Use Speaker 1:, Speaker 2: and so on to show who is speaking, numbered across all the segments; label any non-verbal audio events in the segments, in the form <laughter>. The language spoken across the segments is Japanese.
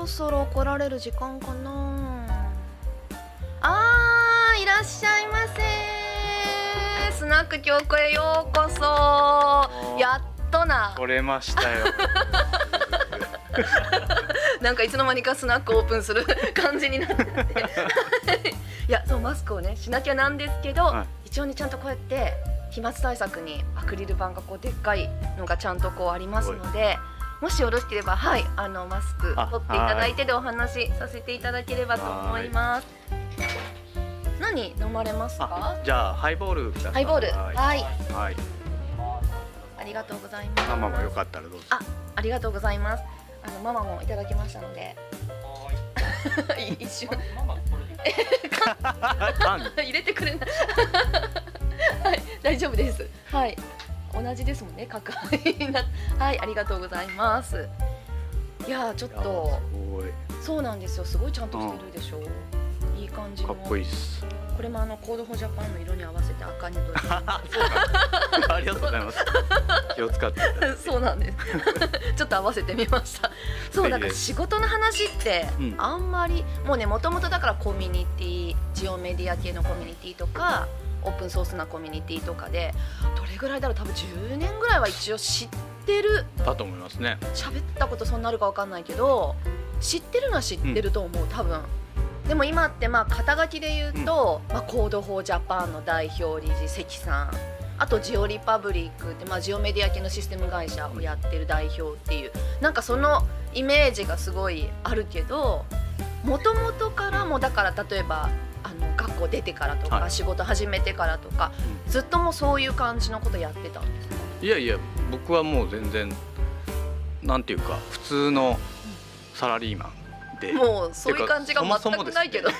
Speaker 1: ろそろ来られる時間かな。あーいらっしゃいませスナック京子へようこそ。やっとな。
Speaker 2: 来れましたよ。<laughs>
Speaker 1: なんかいつの間にかスナックオープンする <laughs> 感じになって。ていやそうマスクをねしなきゃなんですけど、
Speaker 2: はい。
Speaker 1: 一応ねちゃんとこうやって飛沫対策にアクリル板がこうでっかいのがちゃんとこうありますのでもしよろしければはい。あのマスク
Speaker 2: あ
Speaker 1: 取っていただいてでお話しさせていただければと思います。何飲まれますか？
Speaker 2: あじゃあハイボールください。
Speaker 1: ハイボール。
Speaker 2: はい。
Speaker 1: はい。
Speaker 2: はい。
Speaker 1: ありがとうございます。
Speaker 2: ママもよかったらどうぞ。
Speaker 1: あありがとうございます。あのママもいただきましたので。<laughs> 一瞬。
Speaker 2: パン <laughs>
Speaker 1: 入れてくれない。<laughs> はい大丈夫です。はい同じですもんね乾杯なはいありがとうございます。いやーちょっとそうなんですよ。すごいちゃんとしてるでしょ。いい感じの。
Speaker 2: かっこいいっす。
Speaker 1: これもあの Code for Japan の色に合わせて赤に塗 <laughs>
Speaker 2: ありがとうございます。気を使って。<laughs>
Speaker 1: そうなんです。<laughs> ちょっと合わせてみました。そうなんか
Speaker 2: ぜひです
Speaker 1: 仕事の話って
Speaker 2: うん。
Speaker 1: あんまり、もうねもともとだからコミュニティジオメディア系のコミュニティとかオープンソースなコミュニティとかでどれぐらいだろう？多分10年ぐらいは一応知ってる。
Speaker 2: だと思いますね。
Speaker 1: 喋ったことそんなあるかわかんないけど知ってるのは知ってると思う、多分。でも今ってまあ肩書きで言うと、まあ、 Code for Japan の代表理事関さん。あと Georepublic って、まあ、ジオメディア系のシステム会社をやってる代表っていう。なんかそのイメージがすごいあるけどもともとからもだから例えばあの学校出てからとか、
Speaker 2: はい。
Speaker 1: 仕事始めてからとかずっともうそういう感じのことやってたんですか？
Speaker 2: いやいや僕はもう全然なんていうか普通のサラリーマンで。
Speaker 1: もうそういう感じが全くないけどね。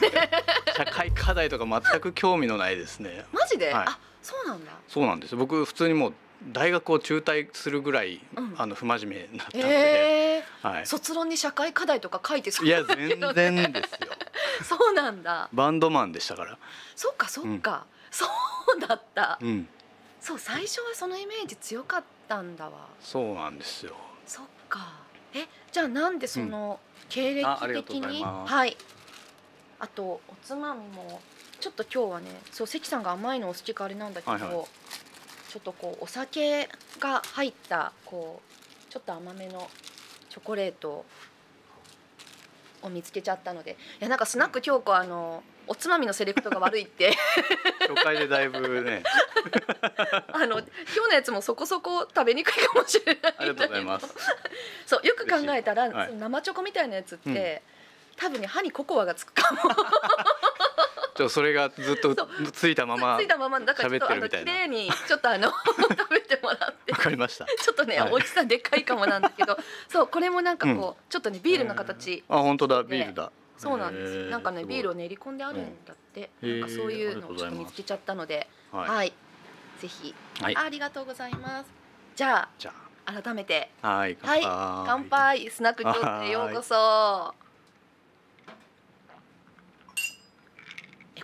Speaker 2: 社会課題とか全く興味のないですね。
Speaker 1: マジで、
Speaker 2: はい。
Speaker 1: あそうなんだ。
Speaker 2: そうなんです。僕普通にもう大学を中退するぐらい、
Speaker 1: うん。
Speaker 2: あの不真面目になったんで、
Speaker 1: ええ
Speaker 2: はい、
Speaker 1: 卒論に社会課題とか書いてそう。
Speaker 2: いや
Speaker 1: だけど
Speaker 2: 全
Speaker 1: ね
Speaker 2: 然ですよ。<laughs>
Speaker 1: そうなんだ。
Speaker 2: バンドマンでしたから。
Speaker 1: そっかそっか、そうだった。
Speaker 2: うん。
Speaker 1: そう最初はそのイメージ強かったんだわ。
Speaker 2: そうなんですよ。
Speaker 1: そっか。えじゃあなんでその経歴的に、はい。あとおつまみも。ちょっと今日はねそう関さんが甘いのお好きかあれなんだけど、
Speaker 2: はいはい
Speaker 1: ちょっとこうお酒が入ったこうちょっと甘めのチョコレートを見つけちゃったのでいやなんかスナック京子あのおつまみのセレクトが悪いって。
Speaker 2: 初回でだいぶね。<laughs>
Speaker 1: あの今日のやつもそこそこ食べにくいかもしれない
Speaker 2: ありがとうございます。
Speaker 1: そうよく考えたら、
Speaker 2: はい。
Speaker 1: 生チョコみたいなやつって、
Speaker 2: うん。
Speaker 1: 多分ね歯にココアがつくかも
Speaker 2: ちょそれがずっとついたまま
Speaker 1: ついたままだからちょっとあの綺麗にちょっとあの食べてもらって。
Speaker 2: わかりました。
Speaker 1: ちょっとね、
Speaker 2: はい。
Speaker 1: 大きさでっかいかもなんだけどそうこれもなんかこう、ちょっとねビールの形、
Speaker 2: あ本当だビールだ。
Speaker 1: そうなんです。なんかねビールを練り込んであるんだって、
Speaker 2: うん。
Speaker 1: なんかそういうのをちょっと見つけちゃったので。
Speaker 2: はい、
Speaker 1: はい、ぜひ、
Speaker 2: はい
Speaker 1: ありがとうございます。じゃ
Speaker 2: じゃ
Speaker 1: あ。改めて。
Speaker 2: あはい
Speaker 1: はい。
Speaker 2: 乾杯。
Speaker 1: 乾杯スナック京都へようこそ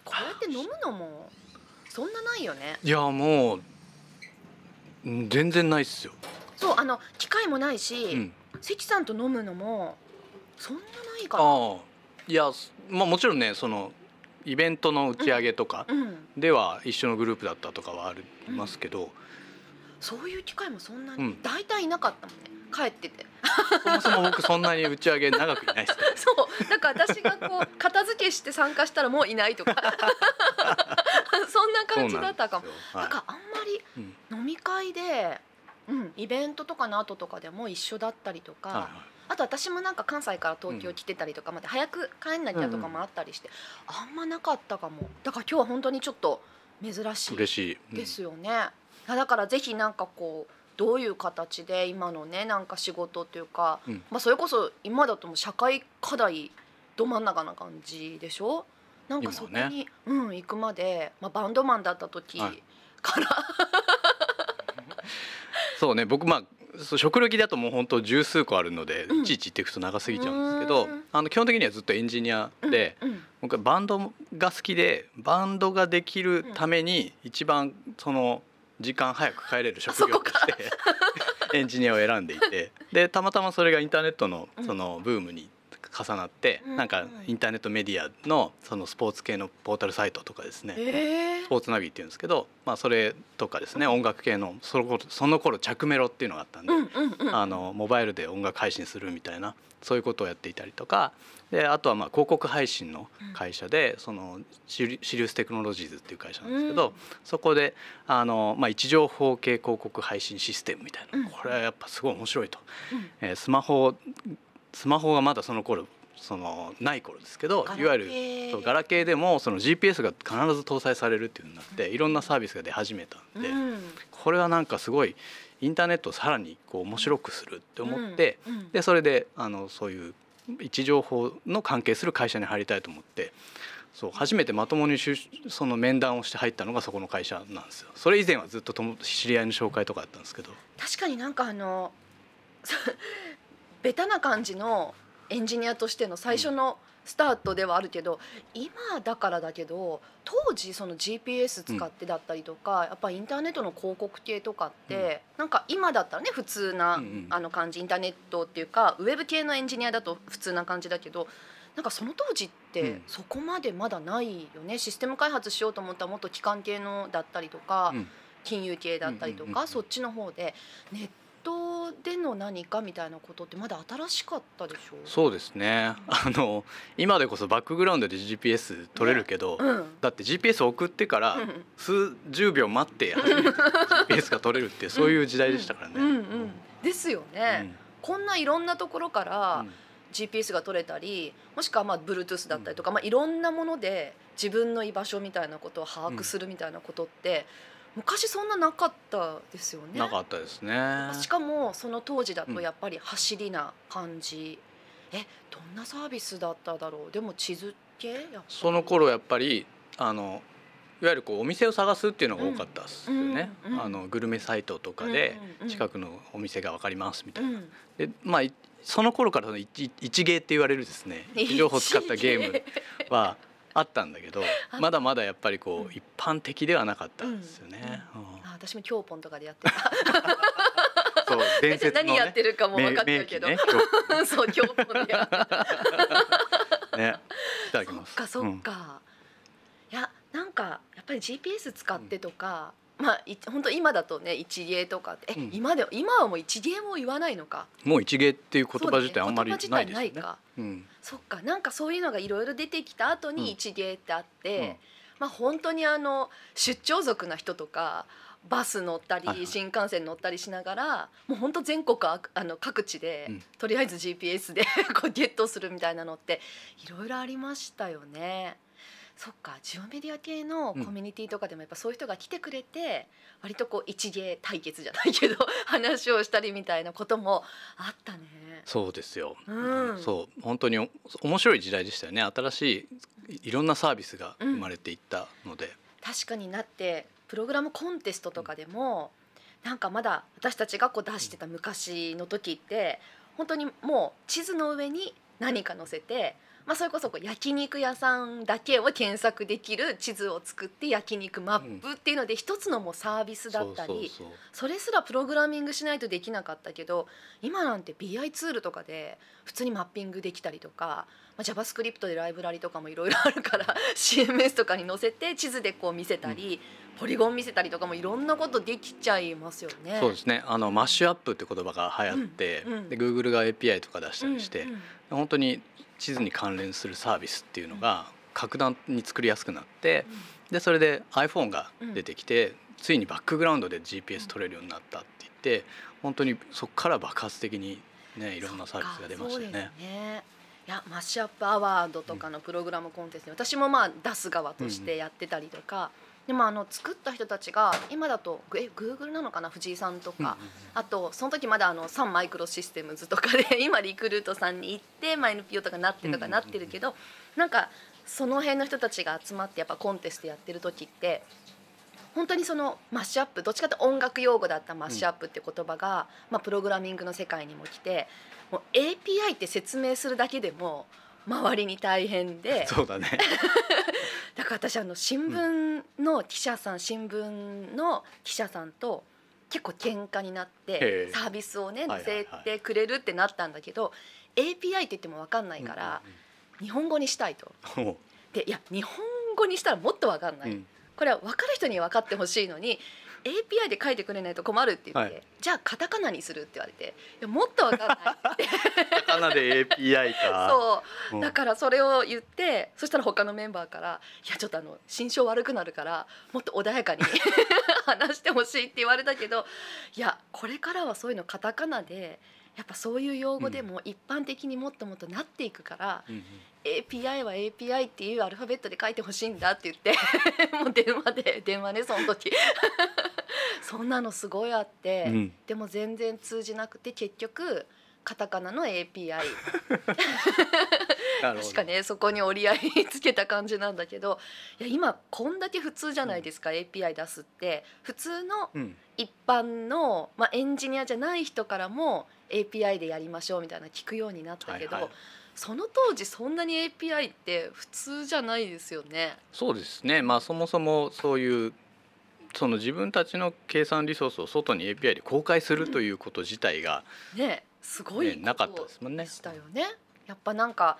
Speaker 1: こうやって飲むのもそんなないよね。
Speaker 2: いやもううん全然ないっすよ、
Speaker 1: そうあの機会もないし、
Speaker 2: うん、
Speaker 1: 関さんと飲むのもそんなないかな
Speaker 2: ああ。いやすまあもちろんねそのイベントの打ち上げとか
Speaker 1: うん。
Speaker 2: では一緒のグループだったとかはありますけど、
Speaker 1: そういう機会もそんなに
Speaker 2: うん。
Speaker 1: 大体いなかったもんね帰ってて。
Speaker 2: そもそも僕そんなに打ち上げ長くいないです <laughs>
Speaker 1: そう。だから私がこう片付けして参加したらもういないとか。<laughs> そんな感じだったかも。
Speaker 2: なんですよ。
Speaker 1: なんかあんまり
Speaker 2: うん。
Speaker 1: 飲み会で、うん、イベントとかの後とかでも一緒だったりとか、
Speaker 2: はいはい。
Speaker 1: あと私もなんか関西から東京来てたりとかまで早く帰んなきゃとかもあったりして、あんまなかったかも。だから今日は本当にちょっと珍しいですよね、あだからぜひなんかこうどういう形で今のねなんか仕事っていうか、
Speaker 2: うん。
Speaker 1: まあ、それこそ今だともう社会課題ど真ん中な感じでしょ？なんかそこに、
Speaker 2: ね。
Speaker 1: うん、行くまで、まあ、バンドマンだった時
Speaker 2: はい。
Speaker 1: から、<laughs>
Speaker 2: そうね僕まあそう食歴だともう本当十数個あるので、
Speaker 1: うん。
Speaker 2: いちいち言っていくと長すぎちゃうんですけど
Speaker 1: うん。
Speaker 2: あの基本的にはずっとエンジニアで、
Speaker 1: うんうん。
Speaker 2: 僕はバンドが好きでバンドができるために一番その時間早く帰れる職業として <laughs> エンジニアを選んでいて。でたまたまそれがインターネットのそのブームに重なって、
Speaker 1: うん
Speaker 2: なんかインターネットメディアのそのスポーツ系のポータルサイトとかですね、
Speaker 1: え
Speaker 2: スポーツナビっていうんですけど、まあ、それとかですね音楽系のその頃その頃着メロっていうのがあったんで、
Speaker 1: うんうんうん。
Speaker 2: あのモバイルで音楽配信するみたいなそういうことをやっていたりとかであとはまあ広告配信の会社で、そのシリシリウステクノロジーズっていう会社なんですけど、
Speaker 1: うん。
Speaker 2: そこであの、まあ、位置情報系広告配信システムみたいな、
Speaker 1: うん。
Speaker 2: これはやっぱすごい面白いと、
Speaker 1: うん。
Speaker 2: えースマホスマホがまだその頃そのない頃ですけどいわゆるそうガラケーでもその GPS が必ず搭載されるっていう風になっていろんなサービスが出始めたんで、
Speaker 1: うん。
Speaker 2: これはなんかすごいインターネットをさらにこう面白くするって思って、
Speaker 1: うんうん。
Speaker 2: でそれであのそういう位置情報の関係する会社に入りたいと思ってそう初めてまともに就その面談をして入ったのがそこの会社なんですよ。それ以前はずっととも知り合いの紹介とかだったんですけど。
Speaker 1: 確かになんかあのベタな感じのエンジニアとしての最初のスタートではあるけど、今だからだけど当時その GPS 使ってだったりとか、やっぱインターネットの広告系とかって、なんか今だったらね普通な、あの感じインターネットっていうかウェブ系のエンジニアだと普通な感じだけどなんかその当時っ
Speaker 2: う
Speaker 1: て
Speaker 2: ん。
Speaker 1: そこまでまだないよね、システム開発しようと思ったらもっと機関系のだったりとか、
Speaker 2: うん。
Speaker 1: 金融系だったりとか、そっちの方でネットでの何かみたいなことってまだ新しかったでしょ？
Speaker 2: そうですね。あの今でこそバックグラウンドで GPS 取れるけど、
Speaker 1: うん。
Speaker 2: だって GPS 送ってから
Speaker 1: うん
Speaker 2: 数十秒待って初めて GPS が取れるってそういう時代でしたからね。
Speaker 1: うんうん。ですよね、こんないろんなところか
Speaker 2: う
Speaker 1: ら
Speaker 2: ん
Speaker 1: GPS が取れたりもしくはまあ Bluetooth だったりとか、まあ、いろんなもので自分の居場所みたいなことを把握するみたいなことって、昔そんななかったですよね。
Speaker 2: なかったですね。
Speaker 1: しかもその当時だとやっぱり走りな感じ、えどんなサービスだっただろう？でも地図系？
Speaker 2: その頃やっぱりあのいわゆるこうお店を探すっていうのが多かったですよね。
Speaker 1: うんうん
Speaker 2: あのグルメサイトとかで
Speaker 1: うんうんうん
Speaker 2: 近くのお店がわかりますみたいな。
Speaker 1: うん。
Speaker 2: でまあいその頃からその一一芸って言われるですね。情報を使ったゲームはあったんだけど
Speaker 1: あ
Speaker 2: まだまだやっぱりこ
Speaker 1: うん。
Speaker 2: う一般的ではなかったんですよね。うん。
Speaker 1: あ私も京ポンとかでやってた。<laughs>
Speaker 2: そう <laughs> 伝説のね。
Speaker 1: 何やってるかも分かって
Speaker 2: 名
Speaker 1: るけど、
Speaker 2: ね。<laughs>
Speaker 1: そう京ポンでやって
Speaker 2: ね。いただきます。
Speaker 1: そっかそっか、いやなんかやっぱり GPS 使ってとか、まあい本当今だとね一芸とかってえ、
Speaker 2: うん。
Speaker 1: 今で今はもう一芸も言わないのか？
Speaker 2: うんもう一芸っていう言葉自体あんまりないですよね。
Speaker 1: 言葉自体ないか。
Speaker 2: うん。
Speaker 1: そっか。なんかそういうのがいろいろ出てきた後
Speaker 2: うん。
Speaker 1: に一芸ってあって、
Speaker 2: うん。
Speaker 1: まあ本当にあの出張族な人とかバス乗ったり、新幹線乗ったりしながらもう本当全国ああの各地で、
Speaker 2: うん。
Speaker 1: とりあえず GPS で <laughs> こうゲットするみたいなのっていろいろありましたよね。そっかジオメディア系のコミュニティとかでもやっぱそういう人が来てくれて、割とこう一芸対決じゃないけど <laughs> 話をしたりみたいなこともあったね。
Speaker 2: そうですよ。
Speaker 1: うん
Speaker 2: そう本当にお面白い時代でしたよね。新しいいろんなサービスが生まれていったので、
Speaker 1: 確かになってプログラムコンテストとかでもなんかまだ私たちがこう出してた昔の時って本当にもう地図の上に何か載せて、まあ、それこそこう焼肉屋さんだけを検索できる地図を作って焼肉マップっていうので一つのもうサービスだったり
Speaker 2: そ
Speaker 1: れすらプログラミングしないとできなかったけど今なんて BI ツールとかで普通にマッピングできたりとか、まあ、JavaScript でライブラリとかもいろいろあるから <laughs> CMS とかに載せて地図でこう見せたり、ポリゴン見せたりとかもいろんなことできちゃいますよね。
Speaker 2: そうですね。あのマッシュアップって言葉が流行って、
Speaker 1: うん。うん。
Speaker 2: で Google が API とか出した
Speaker 1: うん
Speaker 2: りして、
Speaker 1: うん
Speaker 2: 本当に地図に関連するサービスっていうのが格段に作りやすくなって、でそれで iPhone が出てきて、ついにバックグラウンドで GPS 取れるようになったって言って本当にそこから爆発的にねいろんなサービスが出ましたよね。
Speaker 1: いやマッシュアップアワードとかのプログラムコンテストに私もまあ出す側としてやってたりとか、でもあの作った人たちが今だとえグーグルなのかな？藤井さんとか、あとその時まだあのサンマイクロシステムズとかで <laughs> 今リクルートさんに行って、まあ、NPO とかなってるとかなってるけど、なんかその辺の人たちが集まってやっぱコンテストやってる時って本当にそのマッシュアップどっちかというと音楽用語だったマッシュアップって言葉が、まあ、プログラミングの世界にも来てもう API って説明するだけでも周りに大変で。<laughs>
Speaker 2: そうだね。<laughs>
Speaker 1: だから私あの新聞の記者さん、新聞の記者さんと結構喧嘩になっ
Speaker 2: へ
Speaker 1: て
Speaker 2: え。
Speaker 1: サービスをね載
Speaker 2: はい
Speaker 1: せてくれるってなったんだけど API って言っても分かんないから、日本語にしたいと。でいや日本語にしたらもっと分かんない、
Speaker 2: うん。
Speaker 1: これは分かる人に分かってほしいのに API で書いてくれないと困るって言って、
Speaker 2: はい。
Speaker 1: じゃあカタカナにするって言われていやもっと分かんないって。
Speaker 2: カタカナで API か。
Speaker 1: そう。
Speaker 2: うん。
Speaker 1: だからそれを言ってそしたら他のメンバーから「いやちょっとあの心象悪くなるからもっと穏やかに <laughs> 話してほしい」って言われたけどいやこれからはそういうのカタカナでやっぱそういう用語でも一般的にもっともっとなっていくから、
Speaker 2: うんうん。
Speaker 1: API は API っていうアルファベットで書いてほしいんだって言って <laughs> もう電話で電話ねその時 <laughs> そんなのすごいあって、
Speaker 2: うん。
Speaker 1: でも全然通じなくて結局カタカナの API 確かねそこに折り合いつけた感じなんだけどいや今こんだけ普通じゃないですか、API 出すって。普通の
Speaker 2: うん。
Speaker 1: 一般の、まあ、エンジニアじゃない人からも API でやりましょうみたいな聞くようになったけど、
Speaker 2: はいはい。
Speaker 1: その当時そんなに API って普通じゃないですよね。
Speaker 2: そうですね。まあそもそもそういうその自分たちの計算リソースを外に API で公開するということ自体が、
Speaker 1: ねすごい
Speaker 2: ね、なかったですもんね
Speaker 1: で。したよね。やっぱなんか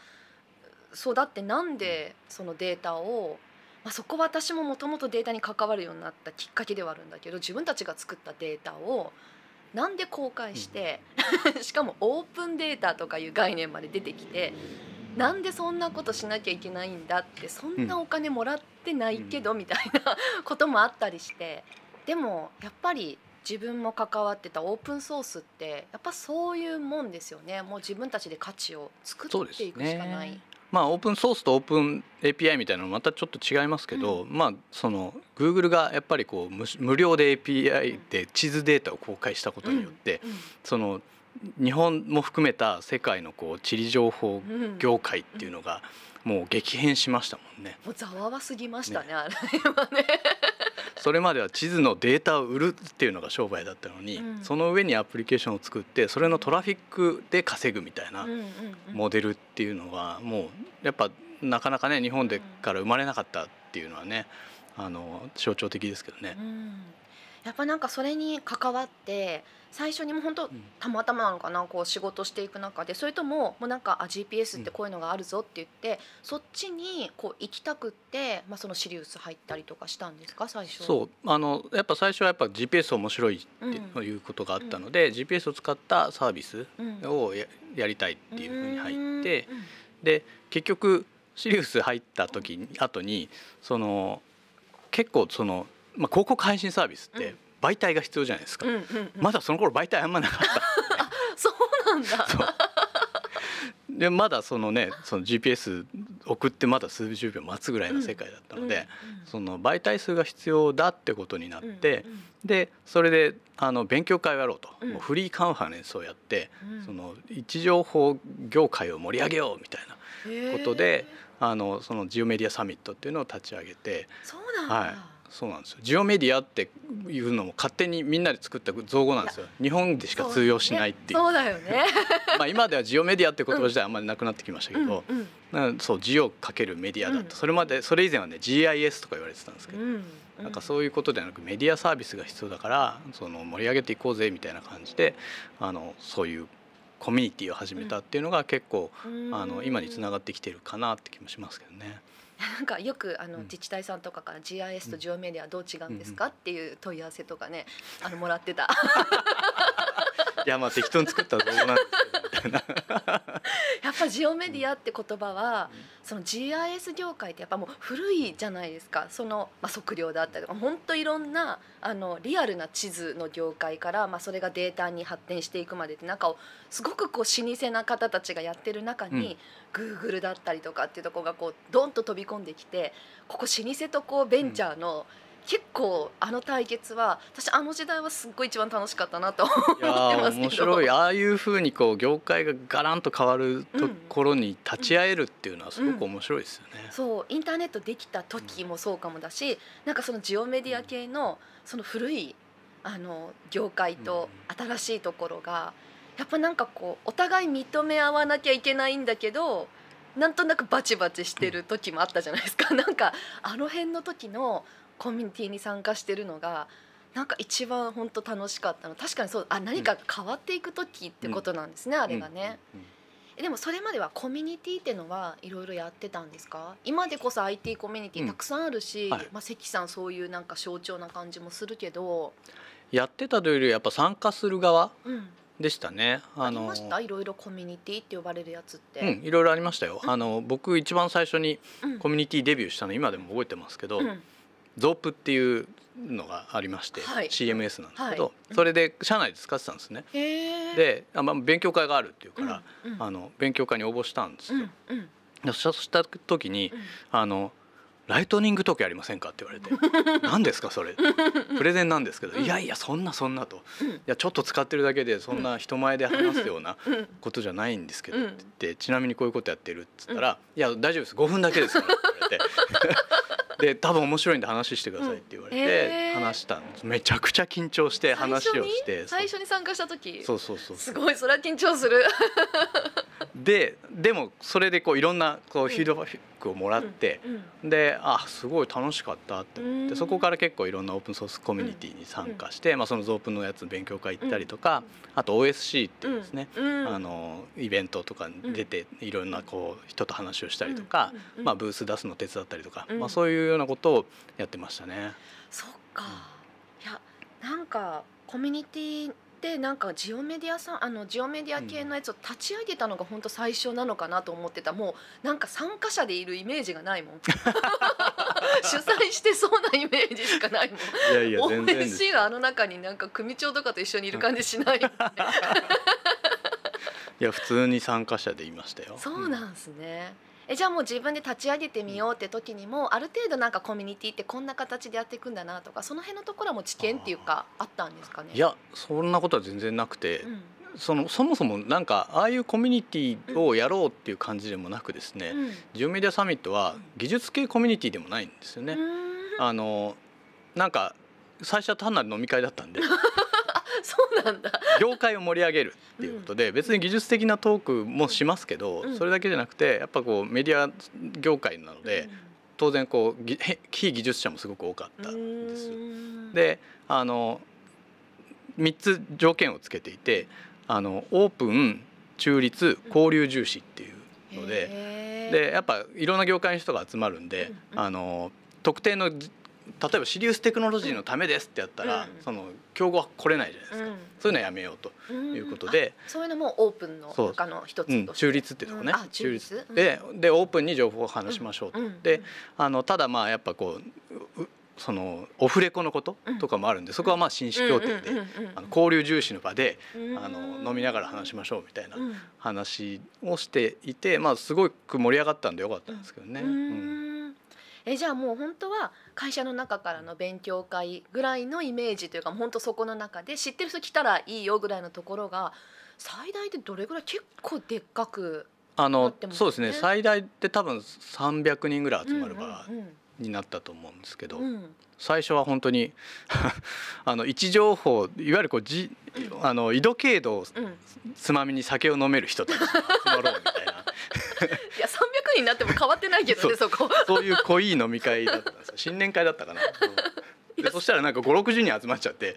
Speaker 1: そうだってなんでそのデータを、まあ、そこは私ももともとデータに関わるようになったきっかけではあるんだけど自分たちが作ったデータをなんで公開して、<laughs> しかもオープンデータとかいう概念まで出てきてなんでそんなことしなきゃいけないんだってそんなお金もらってないけど、みたいなこともあったりして。でもやっぱり自分も関わってたオープンソースってやっぱそういうもんですよね。もう自分たちで価値を作っていくしかない。
Speaker 2: ね。まあオープンソースとオープン API みたいなのまたちょっと違いますけど、まあその Google がやっぱりこう無無料で API で地図データを公開したことによって、
Speaker 1: うん。
Speaker 2: その日本も含めた世界のこう地理情報業界っていうのがもう激変しましたもんね。
Speaker 1: もうざわわすぎましたねあれはね。<laughs>
Speaker 2: それまでは地図のデータを売るっていうのが商売だったのに、
Speaker 1: うん
Speaker 2: その上にアプリケーションを作ってそれのトラフィックで稼ぐみたいなモデルっていうのはもうやっぱなかなかね日本でから生まれなかったっていうのはねあの象徴的ですけどね
Speaker 1: う。んやっぱなんかそれに関わって最初にもう本当
Speaker 2: うん。
Speaker 1: たまたまなのかなこう仕事していく中でそれとももうなんかあ GPS ってこういうのがあるぞって言って、そっちにこう行きたくって、まあ、そのシリウス入ったりとかしたんですか最初
Speaker 2: そう。あのやっぱ最初はやっぱ GPS 面白いっていうことがあったので、GPS を使ったサービス
Speaker 1: うん。
Speaker 2: をややりたいっていうふうに入って
Speaker 1: うん。
Speaker 2: で結局シリウス入った時に後にその結構その、まあ、広告配信サービスって
Speaker 1: うん。
Speaker 2: 媒体が必要じゃないですか、
Speaker 1: うんうんうん。
Speaker 2: まだその頃媒体あんまなかった。
Speaker 1: そうなんだ。
Speaker 2: でまだそのねその GPS 送ってまだ数十秒待つぐらいの世界だったので、その媒体数が必要だってことになって、でそれであの勉強会をやろうと、
Speaker 1: うん。
Speaker 2: もうフリーカンファレンスをやって、
Speaker 1: うん。
Speaker 2: その位置情報業界を盛り上げようみたいな
Speaker 1: の
Speaker 2: ことであのそのジオメディアサミットっていうのを立ち上げて
Speaker 1: そうなんだ、
Speaker 2: はいそうなんですよ。ジオメディアっていうのも勝手にみんなで作った造語なんですよ。日本でしか通用しないっていう。
Speaker 1: そうだよね。<laughs>
Speaker 2: まあ今ではジオメディアって言葉自体あんまりなくなってきましたけど、
Speaker 1: うんうん。
Speaker 2: そうジオかけるメディアだと、
Speaker 1: うん。
Speaker 2: それまでそれ以前はね GIS とか言われてたんですけど、
Speaker 1: うん
Speaker 2: なんかそういうことではなくメディアサービスが必要だからその盛り上げていこうぜみたいな感じであのそういうコミュニティを始めたっていうのが結構、
Speaker 1: うん。
Speaker 2: あの今につながってきてるかなって気もしますけどね。
Speaker 1: なんかよくあの
Speaker 2: うん。
Speaker 1: 自治体さんとかから GIS とジオメディアどう違うんですかっていう問い合わせとかねあのもらってた <laughs>
Speaker 2: いやまあ適当に作った造語なんですけど。<laughs>
Speaker 1: やっぱジオメディアって言葉はその GIS 業界ってやっぱもう古いじゃないですかその、まあ、測量だったりとか本当いろんなあのリアルな地図の業界から、まあ、それがデータに発展していくまでって中をすごくこう老舗な方たちがやってる中に、Google だったりとかっていうところがこうドンと飛び込んできてここ老舗とこうベンチャーの、結構あの対決は私あの時代はすっごい一番楽しかったなと思ってますけ
Speaker 2: 面白い。ああいうふうにこう業界がガランと変わるところに立ち会えるっていうのはすごく面白いですよね。
Speaker 1: そうインターネットできた時もそうかもだし、なんかそのジオメディア系のその古いあの業界と新しいところがやっぱなんかこうお互い認め合わなきゃいけないんだけどなんとなくバチバチしてる時もあったじゃないですか。<laughs> なんかあの辺の時のコミュニティに参加してるのがなんか一番本当楽しかったの。確かにそうあ何か変わっていく時ってことなんですね、あれがね。
Speaker 2: うん。うん。
Speaker 1: えでもそれまではコミュニティっていうのはいろいろやってたんですか？今でこそ IT コミュニティたくさんあるし、
Speaker 2: うんはい。
Speaker 1: まあ、関さんそういうなんか象徴な感じもするけど、
Speaker 2: やってたというよりやっぱ参加する側
Speaker 1: うん、
Speaker 2: でしたね。
Speaker 1: ありました？いろいろコミュニティって呼ばれるやつって。
Speaker 2: うん、いろいろありましたよ。
Speaker 1: うん。
Speaker 2: あの僕一番最初に
Speaker 1: うん。
Speaker 2: コミュニティデビューしたの今でも覚えてますけど、
Speaker 1: うん
Speaker 2: ゾープっていうのがありまして、
Speaker 1: はい。
Speaker 2: CMS なんですけど、
Speaker 1: はい。
Speaker 2: それで社内で使ってたんですね。で、あまあ勉強会があるっていうから、
Speaker 1: うんうん。
Speaker 2: あの勉強会に応募したんですよ。
Speaker 1: うんうん。
Speaker 2: でそうした時に
Speaker 1: うん。
Speaker 2: あのライトニングトークやりませんかって言われて <laughs> 何ですかそれ？プレゼンなんですけど、
Speaker 1: うん。
Speaker 2: いやいやそんなそんなと。
Speaker 1: うん。
Speaker 2: いやちょっと使ってるだけでそんな人前で話すような
Speaker 1: うん。
Speaker 2: ことじゃないんですけど
Speaker 1: うん。
Speaker 2: って言ってちなみにこういうことやってるっつったら「いや大丈夫です。5分だけですから」って言われてで多分面白いんで話してくださいって言われて
Speaker 1: ー。
Speaker 2: 話したんです。めちゃくちゃ緊張して話をして
Speaker 1: 最初に参加した時。
Speaker 2: そうそうそう
Speaker 1: すごいそれは緊張する。
Speaker 2: ででもそれでこういろんなこうフィードバックをもらって、
Speaker 1: うん。
Speaker 2: であすごい楽しかったって思っ
Speaker 1: うん。
Speaker 2: てそこから結構いろんなオープンソースコミュニティに参加して、まあ、そのゾープンのやつ勉強会行ったりとか、あと OSC っていうですね、
Speaker 1: うん。
Speaker 2: あのイベントとかに出ていろんなこう人と話をしたりとか、
Speaker 1: うん。
Speaker 2: まあ、ブース出すの手伝ったりとか、
Speaker 1: うん。
Speaker 2: まあ、そういうようなことをやってましたね。
Speaker 1: そっか。いやなんかコミュニティでなんかジオメディアさんあのジオメディア系のやつを立ち上げたのが本当最初なのかなと思ってたもうなんか参加者でいるイメージがないもん <laughs> 主催してそうなイメージしかないもん
Speaker 2: いやいや全然です
Speaker 1: OSC があの中になんか組長とかと一緒にいる感じしない <laughs>
Speaker 2: いや普通に参加者でいましたよ。
Speaker 1: そうなんですねえじゃあもう自分で立ち上げてみようって時にもある程度なんかコミュニティってこんな形でやっていくんだなとかその辺のところはもう知見っていうかあったんですかね？
Speaker 2: いやそんなことは全然なくて、
Speaker 1: うん。
Speaker 2: そのそもそもなんかああいうコミュニティをやろうっていう感じでもなくですね、
Speaker 1: うん。
Speaker 2: ジオメディアサミットは技術系コミュニティでもないんですよね。あのなんか最初は単なる飲み会だったんで <laughs>
Speaker 1: そうなんだ。
Speaker 2: 業界を盛り上げるっていうことで、別に技術的なトークもしますけど、
Speaker 1: うん
Speaker 2: それだけじゃなくてやっぱこうメディア業界なので、当然こう非技術者もすごく多かったんです。
Speaker 1: ん、
Speaker 2: であの3つ条件をつけていてあのオープン中立交流重視っていうので。でやっぱいろんな業界の人が集まるんで、あの特定のじ例えばシリウステクノロジーのためですってやったら、
Speaker 1: うん。
Speaker 2: その競合は来れないじゃないですか、そういうのはやめようと
Speaker 1: うん。
Speaker 2: いうことで、
Speaker 1: あそういうのもオープンの中の一
Speaker 2: うん
Speaker 1: つと
Speaker 2: 中立っていうとこね、
Speaker 1: 中立？うん。
Speaker 2: ででオープンに情報を話しましょうと、
Speaker 1: うん。
Speaker 2: であのただまあやっぱこううそのオフレコのこととかもあるんで、そこはまあ紳士協定で、交流重視の場で、
Speaker 1: うん。
Speaker 2: あの飲みながら話しましょうみたいな
Speaker 1: うん。
Speaker 2: 話をしていて、まあすごく盛り上がったんでよかったんですけどね。
Speaker 1: う
Speaker 2: うん
Speaker 1: んえじゃあもう本当は会社の中からの勉強会ぐらいのイメージというか本当そこの中で知ってる人来たらいいよぐらいのところが最大でどれぐらい結構でっかくな
Speaker 2: あのそうですね。最大って多分300人ぐらい集まる場
Speaker 1: うん
Speaker 2: になったと思うんですけど、
Speaker 1: うん。うん
Speaker 2: 最初は本当に <laughs> あの位置情報いわゆるこうじあの緯度経度を
Speaker 1: うん。うん
Speaker 2: つまみに酒を飲める人たちが集まろうみたいな。<laughs>
Speaker 1: いや300人になっても変わってないけどねそこ。
Speaker 2: そういう濃い飲み会だったんですよ。<laughs> 新年会だったかな。そうでそしたらなんか560人集まっちゃって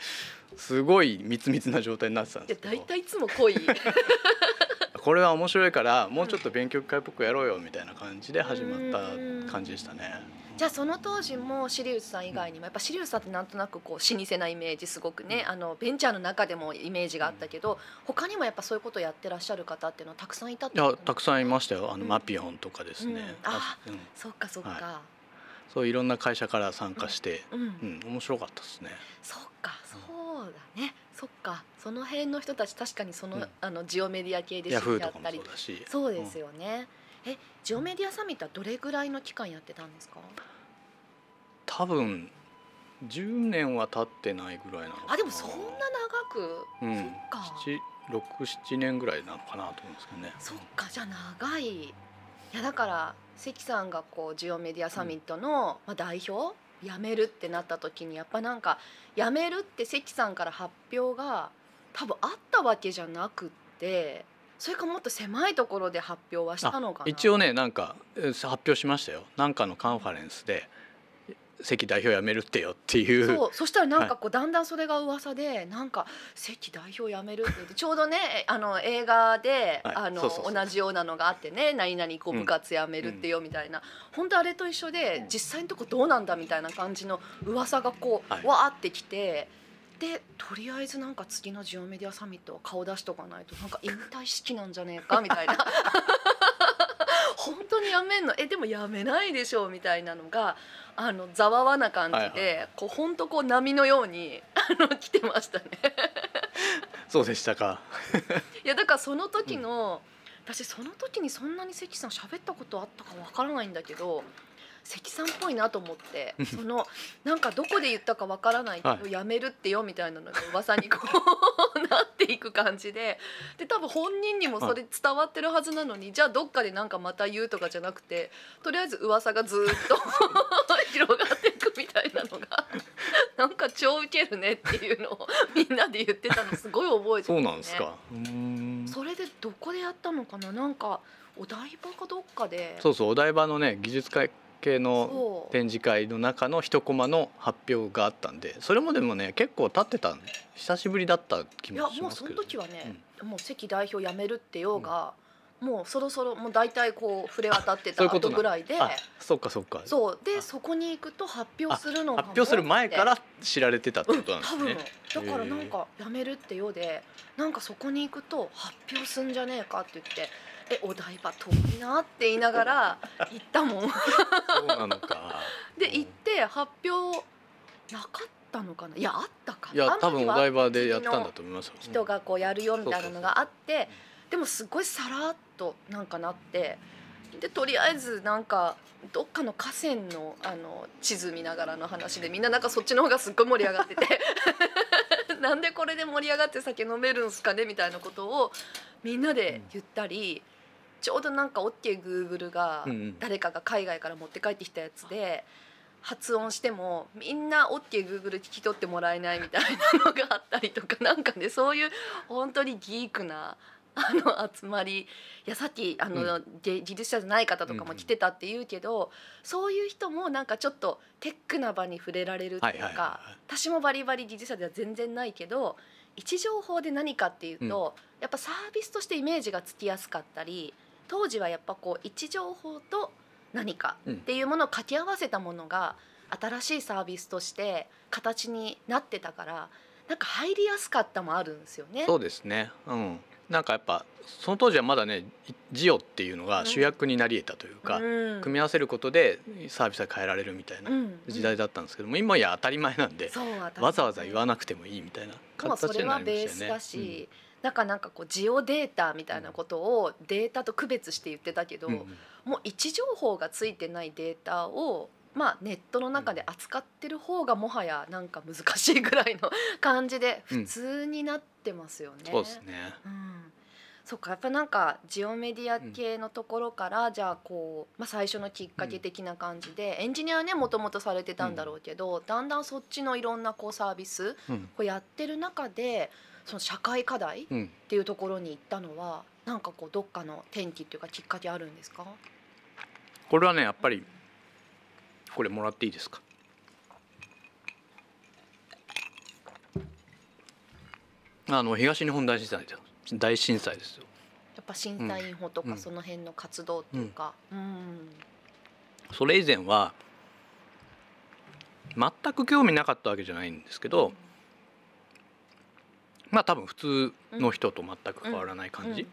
Speaker 2: すごい密密な状態になってたん
Speaker 1: いや
Speaker 2: ですけど。
Speaker 1: 大体いつも濃い。<laughs>
Speaker 2: これは面白いからもうちょっと勉強会っぽくやろうよみたいな感じで始まった感じでしたね。
Speaker 1: じゃあその当時もシリウスさん以外にもやっぱシリウスさんってなんとなくこう老舗なイメージすごくねあのベンチャーの中でもイメージがあったけど他にもやっぱそういうことをやってらっしゃる方っていうのはたくさんいたって
Speaker 2: い
Speaker 1: こと
Speaker 2: やたくさんいま
Speaker 1: し
Speaker 2: したよ。あの、
Speaker 1: うん。
Speaker 2: マピオンとかですね、
Speaker 1: うん。あ
Speaker 2: うん。
Speaker 1: そっかそっか、
Speaker 2: はそういろんな会社から参加して、
Speaker 1: うん、
Speaker 2: うん。面白かったですね。
Speaker 1: そっかそうだね。そっか。その辺の人たち確かにその,、
Speaker 2: うん。
Speaker 1: あのジオメディア系で知り合ったり。
Speaker 2: そう
Speaker 1: ですよね、えジオメディアサミットはどれぐらいの期間やってたんですか？
Speaker 2: 多分10年は経ってないぐらいなのかな。
Speaker 1: あでもそんな長く、
Speaker 2: うん。
Speaker 1: そっか。
Speaker 2: 67年ぐらいなのかなと思うんですけどね。
Speaker 1: そっかじゃあ長い。いやだから関さんがこうジオメディアサミットの、まあ、代表？辞めるってなった時にやっぱなんか辞めるって関さんから発表が多分あったわけじゃなくってそれかもっと狭いところで発表はしたのかな？
Speaker 2: 一応ねなんかえー発表しましたよ。なんかのカンファレンスで関代表辞めるってよっていう。
Speaker 1: そうそしたらなんかこうだんだんそれが噂でなんか関代表辞めるって言ってちょうどねあの映画で、
Speaker 2: はい
Speaker 1: あの同じようなのがあってね何々こう部活辞めるってよみたいな、本当あれと一緒で実際のとこどうなんだみたいな感じの噂がこう、
Speaker 2: はい。
Speaker 1: わーってきて。でとりあえずなんか次のジオメディアサミットは顔出しとかないとなんか引退式なんじゃねえか <laughs> みたいな。本当にやめんの？えでもやめないでしょうみたいなのがあのざわわな感じで、
Speaker 2: はい
Speaker 1: こう本当こう波のように <laughs> あの来てましたね。<laughs>
Speaker 2: そうでしたか。
Speaker 1: いやだからその時の、私その時にそんなに関さん喋ったことあったかわからないんだけど関さんっぽいなと思ってそのなんかどこで言ったかわからないけど、
Speaker 2: はい。
Speaker 1: やめるってよみたいなのが噂にこう <laughs> なっていく感じで。で多分本人にもそれ伝わってるはずなのに、じゃあどっかでなんかまた言うとかじゃなくてとりあえず噂がずーっと <laughs> 広がっていくみたいなのが <laughs> なんか超ウケるねっていうのをみんなで言ってたのすごい覚えて
Speaker 2: そう
Speaker 1: る
Speaker 2: なんですか。
Speaker 1: それでどこでやったのかな？なんかお台場かどっかで。
Speaker 2: そうそうお台場のね技術会系の
Speaker 1: そう。
Speaker 2: 展示会の中の一コマの発表があったんでそれもでもね結構経ってた久しぶりだった気
Speaker 1: いや
Speaker 2: もし
Speaker 1: もうその
Speaker 2: ますけど
Speaker 1: 時はね、もう関代表辞めるってようが、もうそろそろもう大体こう触れ渡ってた後ぐらいで
Speaker 2: あそっかそっか。
Speaker 1: そう。で
Speaker 2: あ。
Speaker 1: そこに行くと発表するのかも
Speaker 2: 発表する前から知られてたって
Speaker 1: うん
Speaker 2: ことなんです
Speaker 1: 多分。
Speaker 2: ね、
Speaker 1: だからなんか辞めるってようでなんかそこに行くと発表すんじゃねえかって言って「えお台場遠いな」って言いながら <laughs> 行ったもん。
Speaker 2: そうなのか。
Speaker 1: で行って発表なかったのかな？いやあったか
Speaker 2: いや多分お台場でやったんだと思いますよ。
Speaker 1: 人がこうやるよみたいなのがあってでもすごいさらっとなんかなって。でとりあえずなんかどっかの河川のあの地図見ながらの話でみんななんかそっちの方がすっごい盛り上がってて。<laughs> なんでこれで盛り上がって酒飲めるんすかね？みたいなことをみんなで言ったり、ちょうどなんか OKGoogle が
Speaker 2: うんうん。
Speaker 1: 誰かが海外から持って帰ってきたやつで。発音してもみんな OKGoogle 聞き取ってもらえないみたいなのがあったりとかなんかね <laughs> そういう本当にギークなあの集まりいやさっきあの、
Speaker 2: う
Speaker 1: で技術者じゃない方とかも来てたって言うけど、そういう人もなんかちょっとテックな場に触れられるっていうか、
Speaker 2: はいはいは
Speaker 1: 私もバリバリ技術者では全然ないけど位置情報で何かっていうと、やっぱサービスとしてイメージがつきやすかったり当時はやっぱこう位置情報と何かっていうものを掛け合わせたものが新しいサービスとして形になってたからなんか入りやすかったもあるんですよね。
Speaker 2: そうですね。うん。なんかやっぱその当時はまだねジオっていうのが主役になり得たというか、
Speaker 1: うん。
Speaker 2: 組み合わせることでサービスが変えられるみたいな
Speaker 1: うん。
Speaker 2: 時代だったんですけども、今や当たり前なんでわざわざ言わなくてもいいみたいな形になりま
Speaker 1: はベース
Speaker 2: したよね。
Speaker 1: だし、なんかなんかこうジオデータみたいなことをデータと区別して言ってたけど、
Speaker 2: うんうん。
Speaker 1: もう位置情報がついてないデータをまあネットの中で扱ってる方がもはやなんか難しいぐらいの <laughs> 感じで普通になってますよね。
Speaker 2: そうですね。
Speaker 1: うん。そっかやっぱなんかジオメディア系のところから、じゃあこう、まあ、最初のきっかけ的な感じで、エンジニアはねもともとされてたんだろうけど、だんだんそっちのいろんなこうサービス
Speaker 2: うん。
Speaker 1: こうやってる中でその社会課題っ
Speaker 2: うん、
Speaker 1: ていうところに行ったのはなんかこうどっかの転機っていうかきっかけあるんですか？
Speaker 2: これはねやっぱりこれもらっていいですか？あの東日本大震災です大震災ですよ。
Speaker 1: やっぱ震災インフォとか
Speaker 2: うん。
Speaker 1: その辺の活動っていうか、うん。
Speaker 2: それ以前は全く興味なかったわけじゃないんですけど、まあ多分普通の人と全く変わらない感じ、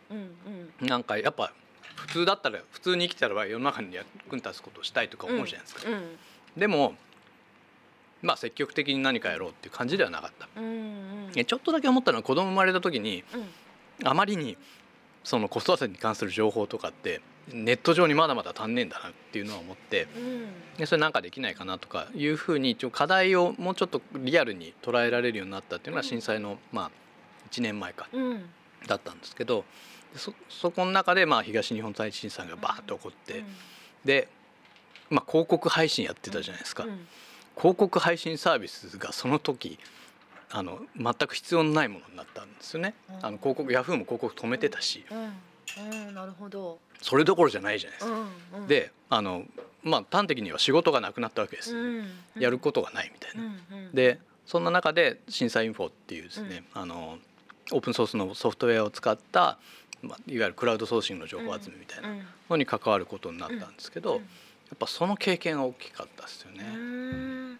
Speaker 2: なんかやっぱ普通だったら普通に生きてたら世の中に役に立つことをしたいとか思うじゃないですか、
Speaker 1: うん
Speaker 2: でもまあ積極的に何かやろうっていう感じではなかった。
Speaker 1: うんうん
Speaker 2: えちょっとだけ思ったのは子供生まれた時に
Speaker 1: うん。
Speaker 2: あまりにその子育てに関する情報とかってネット上にまだまだ足んねえんだなっていうのは思って
Speaker 1: うん。
Speaker 2: でそれなんかできないかなとかいうふうに一応課題をもうちょっとリアルに捉えられるようになったっていうのが震災のまあ1年前か
Speaker 1: うん。
Speaker 2: だったんですけどそそこの中でまあ東日本大震災がバーッと起こってで、まあ、広告配信やってたじゃないですか。
Speaker 1: うん。
Speaker 2: 広告配信サービスがその時あの全く必要のないものになったんですよね。
Speaker 1: うん。
Speaker 2: あの広告ヤフーも広告止めてたし。
Speaker 1: うん。うん。なるほど。
Speaker 2: それどころじゃないじゃないですか。
Speaker 1: うんうん。
Speaker 2: であのまあ端的には仕事がなくなったわけです、
Speaker 1: うん
Speaker 2: やることがないみたいな。
Speaker 1: うんうん
Speaker 2: でそんな中で震災インフォっていうですね、あのオープンソースのソフトウェアを使った、まあ、いわゆるクラウドソーシングの情報集めみたいな
Speaker 1: うん。
Speaker 2: のに関わることになったんですけど、
Speaker 1: うん。
Speaker 2: やっぱその経験が大きかったですよ
Speaker 1: う
Speaker 2: ね。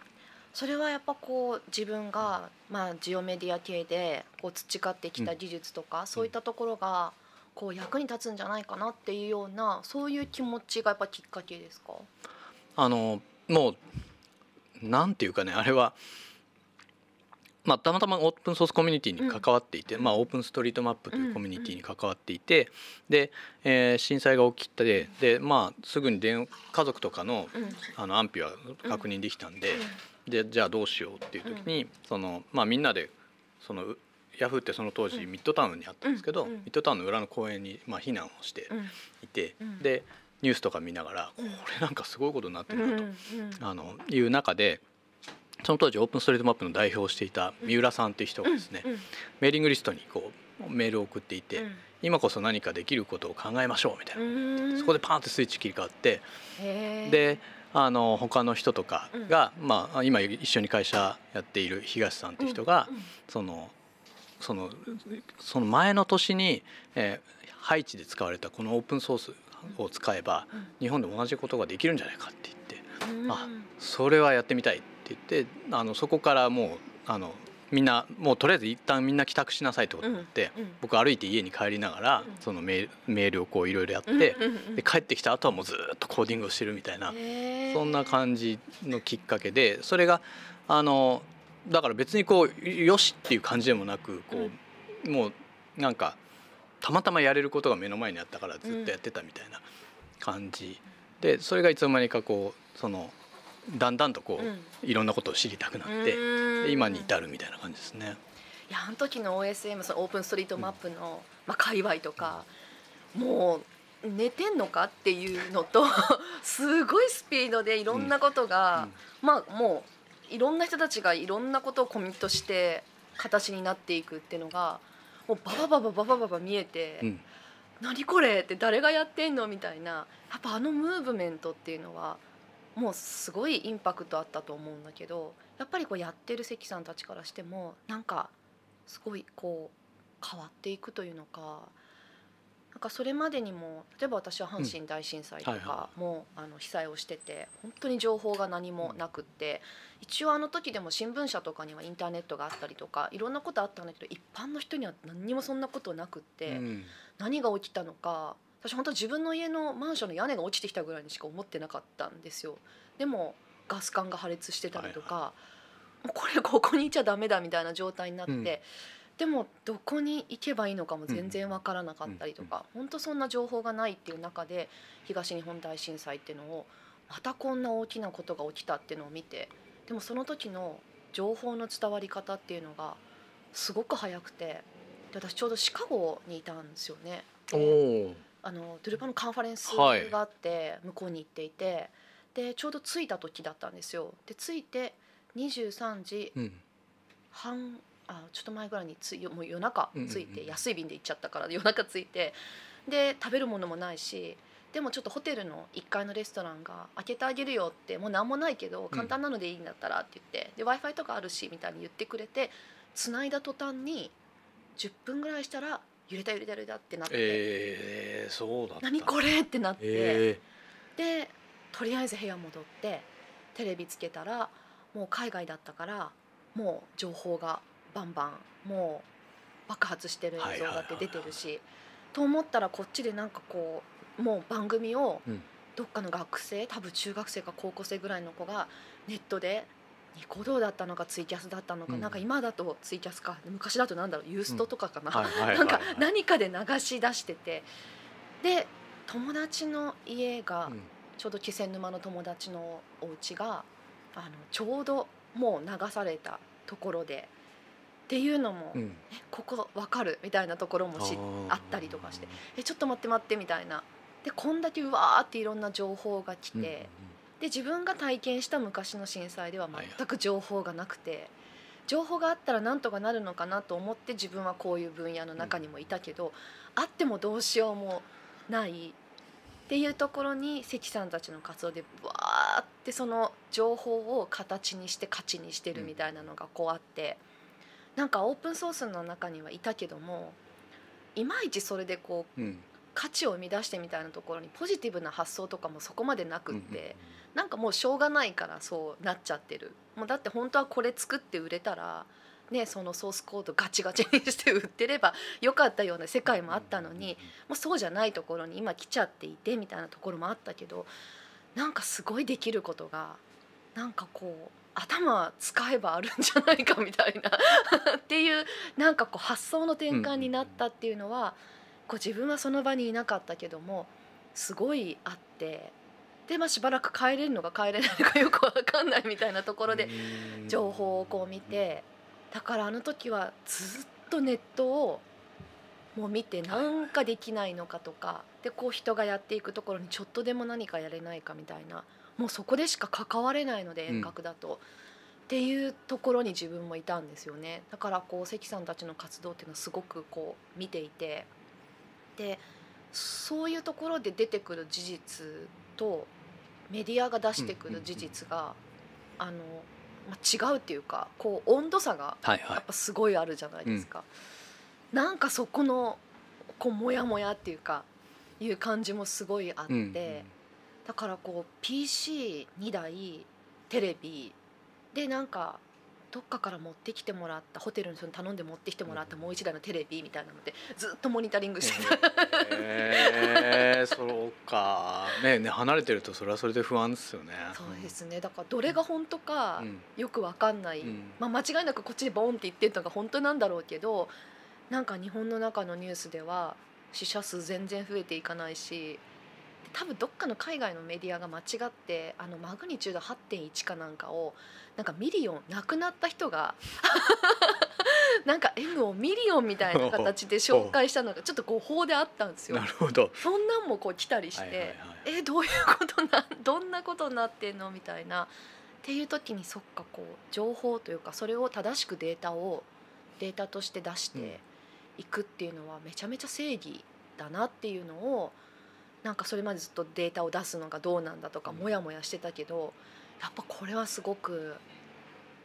Speaker 1: それはやっぱこう自分がまあジオメディア系でこう培ってきた技術とか、そういったところがこう役に立つんじゃないかなっていうようなそういう気持ちがやっぱきっかけですか？
Speaker 2: あのもうなんていうかねあれは、まあ、たまたまオープンソースコミュニティに関わっていて、
Speaker 1: うん。
Speaker 2: まあ、オープンストリートマップというコミュニティに関わっていて、で、えー震災が起きてで、まあ、すぐに電家族とかの
Speaker 1: うん。
Speaker 2: あの安否は確認できたんで,、でじゃあどうしようっていう時に、そのまあ、みんなでそのうヤフーってその当時
Speaker 1: うん。
Speaker 2: ミッドタウンにあったんですけど、ミッドタウンの裏の公園に、まあ、避難をして
Speaker 1: うん。
Speaker 2: いて、
Speaker 1: うん。
Speaker 2: でニュースとか見ながら、
Speaker 1: うん。
Speaker 2: これなんかすごいことになって
Speaker 1: うん
Speaker 2: るなと。
Speaker 1: うん。
Speaker 2: あのいう中でその当時オープンストリートマップの代表をしていた三浦さんっていう人がですね、
Speaker 1: うん
Speaker 2: メーリングリストにこうメールを送っていて、
Speaker 1: うん。
Speaker 2: 今こそ何かできることを考えましょうみたいな、
Speaker 1: うん。
Speaker 2: そこでパーンってスイッチ切り替わって、であの他の人とかが、まあ、今一緒に会社やっている東さんっていう人が、
Speaker 1: うん
Speaker 2: そのそのその前の年に、えーハイチで使われたこのオープンソースを使えば
Speaker 1: うん。
Speaker 2: 日本で同じことができるんじゃないかって言って
Speaker 1: うん。
Speaker 2: あそれはやってみたいって言ってあのそこからもうあのみんなもうとりあえず一旦みんな帰宅しなさいってことになって、
Speaker 1: うん
Speaker 2: 僕歩いて家に帰りながら、
Speaker 1: うん。
Speaker 2: そのメールメールをこういろいろやって、で帰ってきた後はもうずっとコーディングをしてるみたいな、そんな感じのきっかけでそれがあのだから別にこうよしっていう感じでもなくこう、もうなんかたまたまやれることが目の前にあったからずっとやってたみたいな感じ、でそれがいつの間にかこうそのだんだんとこう、
Speaker 1: うん。
Speaker 2: いろんなことを知りたくなって、今に至るみたいな感じですね。
Speaker 1: いやあの時の OSM そのオープンストリートマップの、まあ、界隈とかもう寝てんのかっていうのと <laughs> すごいスピードでいろんなことが、まあもういろんな人たちがいろんなことをコミットして形になっていくっていうのがもうババババババババ見えて、
Speaker 2: うん。
Speaker 1: 何これって誰がやってんのみたいなやっぱあのムーブメントっていうのはもうすごいインパクトあったと思うんだけどやっぱりこうやってる関さんたちからしてもなんかすごいこう変わっていくというのか。なんかそれまでにも例えば私は阪神大震災とかもあの被災をしてて本当に情報が何もなくって一応あの時でも新聞社とかにはインターネットがあったりとかいろんなことあったんだけど一般の人には何にもそんなことなくって、
Speaker 2: うん
Speaker 1: 何が起きたのか私本当自分の家のマンションの屋根が落ちてきたぐらいにしか思ってなかったんですよ。でもガス管が破裂してたりとか、もうこれここにいちゃダメだみたいな状態になって、
Speaker 2: うん。
Speaker 1: でもどこに行けばいいのかも全然わからなかったりとか、本当そんな情報がないっていう中で東日本大震災っていうのをまたこんな大きなことが起きたっていうのを見てでもその時の情報の伝わり方っていうのがすごく早くてで私ちょうどシカゴにいたんですよね。
Speaker 2: おー
Speaker 1: あのドゥルパのカンファレンス
Speaker 2: はい。
Speaker 1: があって向こうに行っていて、でちょうど着いた時だったんですよ。で着いて23時
Speaker 2: うん。
Speaker 1: 半あちょっと前ぐらいについもう夜中着い
Speaker 2: うんうん
Speaker 1: て、
Speaker 2: うん。
Speaker 1: 安い便で行っちゃったから <laughs> 夜中着いてで食べるものもないしでもちょっとホテルの1階のレストランが開けてあげるよってもう何もないけど簡単なのでいいんだったらって言って、で w i f i とかあるしみたいに言ってくれて繋いだ途端に10分ぐらいしたら揺れた揺れた揺れたってなって、
Speaker 2: えー、そうだ
Speaker 1: 何これってなって、
Speaker 2: え
Speaker 1: でとりあえず部屋戻ってテレビつけたらもう海外だったからもう情報がバンバンもう爆発してる映像だって出てるしと思ったらこっちでなんかこうもう番組を
Speaker 2: うん。
Speaker 1: どっかの学生多分中学生か高校生ぐらいの子がネットでニコ動だったのかツイキャスだったのか、
Speaker 2: うん。
Speaker 1: なんか今だとツイキャスか。昔だとなんだろうユーストとかかな、<laughs> なんか何かで流し出してて。で友達の家が、
Speaker 2: うん。
Speaker 1: ちょうど気仙沼の友達のお家があのちょうどもう流されたところで。っていうのも、
Speaker 2: うん。
Speaker 1: えここわかる？みたいなところもし
Speaker 2: ー。
Speaker 1: あったりとかして。えちょっと待って待ってみたいな。でこんだけうわーっていろんな情報が来て、で自分が体験した昔の震災では全く情報がなくて。情報があったらなんとかなるのかなと思って自分はこういう分野の中にもいたけど、あってもどうしようもない。っていうところに関さんたちの活動でわーってその情報を形にして価値にしてるみたいなのがこうあって、なんかオープンソースの中にはいたけどもいまいちそれでこう
Speaker 2: うん。
Speaker 1: 価値を生み出してみたいなところにポジティブな発想とかもそこまでなく
Speaker 2: うん
Speaker 1: って、なんかもうしょうがないからそうなっちゃってる。もうだって本当はこれ作って売れたらねそのソースコードガチガチにして売ってればよかったような世界もあったのにもうそうじゃないところに今来ちゃっていてみたいなところもあったけどなんかすごいできることがなんかこう頭使えばあるんじゃないかみたいな <laughs> っていうなんかこう発想の転換になったっていうのはこう自分はその場にいなかったけどもすごいあってで、まあ、しばらく帰れるのか帰れないのかよく分かんないみたいなところで情報をこう見てだからあの時はずっとネットをもう見てなんかできないのかとかでこう人がやっていくところにちょっとでも何かやれないかみたいなもうそこでしか関われないので
Speaker 2: うん。
Speaker 1: 遠隔だと、っていうところに自分もいたんですよね。だからこう関さんたちの活動っていうのはすごくこう見ていてでそういうところで出てくる事実とメディアが出してくる事実が、あのまあ、違うっていうかこう温度差が
Speaker 2: はいはい。
Speaker 1: やっぱすごいあるじゃないですか。なんかそこのこうモヤモヤっていうかいう感じもすごいあって、
Speaker 2: うん
Speaker 1: だからこう PC2 台テレビでなんかどっかから持ってきてもらったホテルの人に頼んで持ってきてもらったもう一台のテレビみたいなのでずっとモニタリングしてた。
Speaker 2: へえそうか。ねね離れてるとそれはそれで不安ですよね。
Speaker 1: そうですね。だからどれが本当か
Speaker 2: うん。
Speaker 1: よくわかんない、
Speaker 2: うん。
Speaker 1: まあ、間違いなくこっちでボンって言ってるのが本当なんだろうけどなんか日本の中のニュースでは死者数全然増えていかないし多分どっかの海外のメディアが間違ってあのマグニチュード8.1かなんかをなんかミリオン亡くなった人が <laughs> なんか M をミリオンみたいな形で紹介したのがちょっと誤報であったんですよ。
Speaker 2: な。るほど。
Speaker 1: そんなんもこう来たりして、
Speaker 2: はいはいはい
Speaker 1: えどういうことなどんなことになってんのみたいな。っていう時にそっかこう情報というかそれを正しくデータをデータとして出していくっていうのはめちゃめちゃ正義だなっていうのをなんかそれまでずっとデータを出すのがどうなんだとか
Speaker 2: うん。
Speaker 1: モヤモヤしてたけどやっぱこれはすごく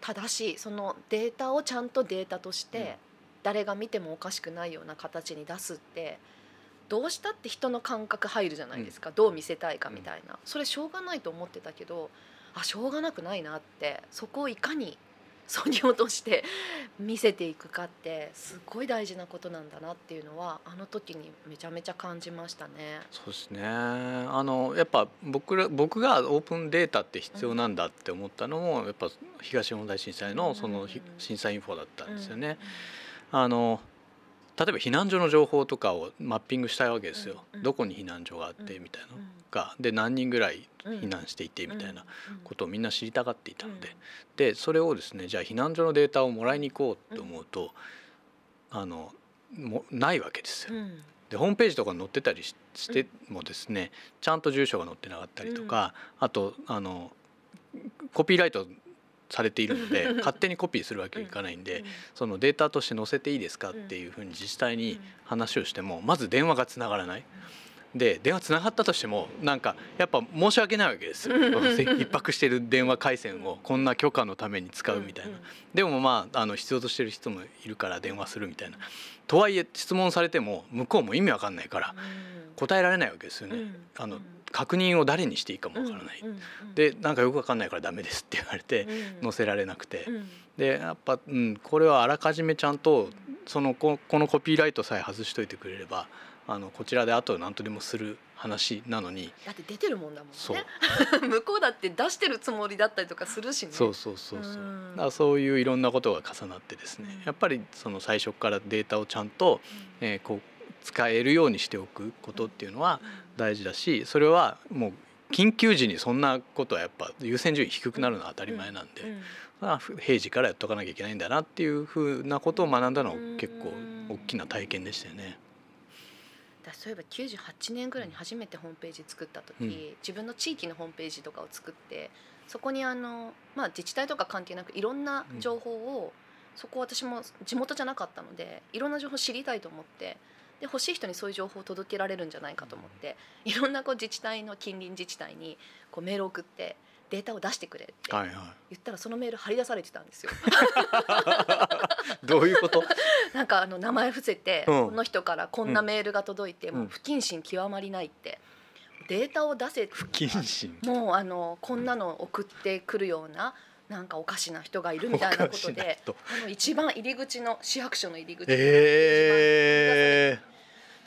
Speaker 1: 正しい。そのデータをちゃんとデータとし
Speaker 2: うん。
Speaker 1: て誰が見てもおかしくないような形に出すってどうしたって人の感覚入るじゃないですか、どう見せたいかみたいな。それしょうがないと思ってたけどあしょうがなくないなってそこをいかに <laughs> そぎ落として見せていくかってすごい大事なことなんだなっていうのはあの時にめちゃめちゃ感じましたね。
Speaker 2: そうですねあのやっぱ僕ら僕がオープンデータって必要なんだって思ったのも、やっぱ東日本大震災のその震災インフォだったんですよね。
Speaker 1: うん
Speaker 2: あの例えば避難所の情報とかをマッピングしたいわけですよ、
Speaker 1: うんうん。
Speaker 2: どこに避難所があって
Speaker 1: うん。
Speaker 2: みたいな。の
Speaker 1: うん
Speaker 2: がで何人ぐらい
Speaker 1: うん。
Speaker 2: 避難していてみたいな
Speaker 1: うん。
Speaker 2: ことをみんな知りたがっていたので、
Speaker 1: うん。
Speaker 2: でそれをですねじゃあ避難所のデータをもらいに行こうと思うと、あのもないわけですよ。
Speaker 1: うん。
Speaker 2: でホームページとかに載ってたりししてもですねちゃんと住所が載ってなかったりとか、あとあのコピーライトされているので
Speaker 1: うん。<laughs>
Speaker 2: 勝手にコピーするわけにいかないんで、
Speaker 1: うん。
Speaker 2: そのデータとして載せていいですかっていうふうに自治体に話をしてもまず電話がつながらない。で電話つながったとしてもなんかやっぱ申し訳ないわけですよ。
Speaker 1: うん。<laughs>
Speaker 2: 逼迫してる電話回線をこんな許可のために使うみたいな。でもまああの必要としてる人もいるから電話するみたいな。とはいえ質問されても向こうも意味わかんないから答えられないわけですよね。あの確認を誰にしていいかもわからない。でなんかよくわかんないからダメですって言われて載せられなくて。でやっぱ、うん、これはあらかじめちゃんとそのここのコピーライトさえ外しといてくれればあのこちらであと何とでもする話なのに。
Speaker 1: だって出てるもんだもん
Speaker 2: そう。
Speaker 1: ね <laughs> 向こうだって出してるつもりだったりとかするしね。
Speaker 2: そうそうそうそう。
Speaker 1: うん。
Speaker 2: だからそういういろんなことが重なってですね。
Speaker 1: うん。
Speaker 2: やっぱりその最初からデータをちゃんと、えーこう使えるようにしておくことっていうのは大事だしそれはもう緊急時にそんなことはやっぱ優先順位低くなるのは当たり前なんで、まあ平時からやっとかなきゃいけないんだなっていうふうなことを学んだのは結構大きな体験でしたよね。
Speaker 1: だそういえば98年ぐらいに初めてホームページ作った時、
Speaker 2: うん。
Speaker 1: 自分の地域のホームページとかを作ってそこにあの、まあ、自治体とか関係なくいろんな情報を、そこ私も地元じゃなかったのでいろんな情報知りたいと思ってで欲しい人にそういう情報を届けられるんじゃないかと思っていろんなこう自治体の近隣自治体にこうメールを送ってデータを出してくれって言ったらそのメール張り出されてたんですよ。
Speaker 2: どういうこと？<laughs>
Speaker 1: なんかあの名前伏せて、
Speaker 2: うん。
Speaker 1: この人からこんなメールが届いて、
Speaker 2: ん。
Speaker 1: もう不謹慎極まりないってデータを出せ
Speaker 2: 不謹慎。
Speaker 1: もうあのこんなの送ってくるようななんかおかしな人がいるみたいなことで
Speaker 2: 人。
Speaker 1: あの一番入り口の市役所の入り口に
Speaker 2: え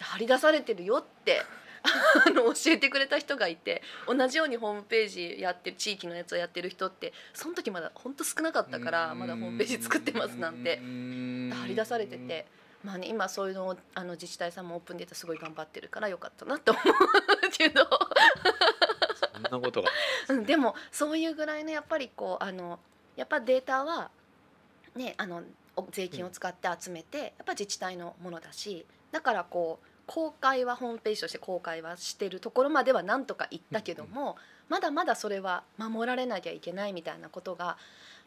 Speaker 1: 張り出されてるよって <laughs> あの教えてくれた人がいて同じようにホームページやってる地域のやつをやってる人ってその時まだ本当少なかったからまだホームページ作ってますなんて。張り出されてて。まあね、今そういうのをあの自治体さんもオープンデータすごい頑張ってるからよかったなと思うけど
Speaker 2: そんなことが。
Speaker 1: うんでもそういうぐらいのやっぱりこうあのやっぱデータはねあのお税金を使って集めてやっぱ自治体のものだしだからこう公開はホームページとして公開はしてるところまではなんとか言ったけども、まだまだそれは守られなきゃいけないみたいなことが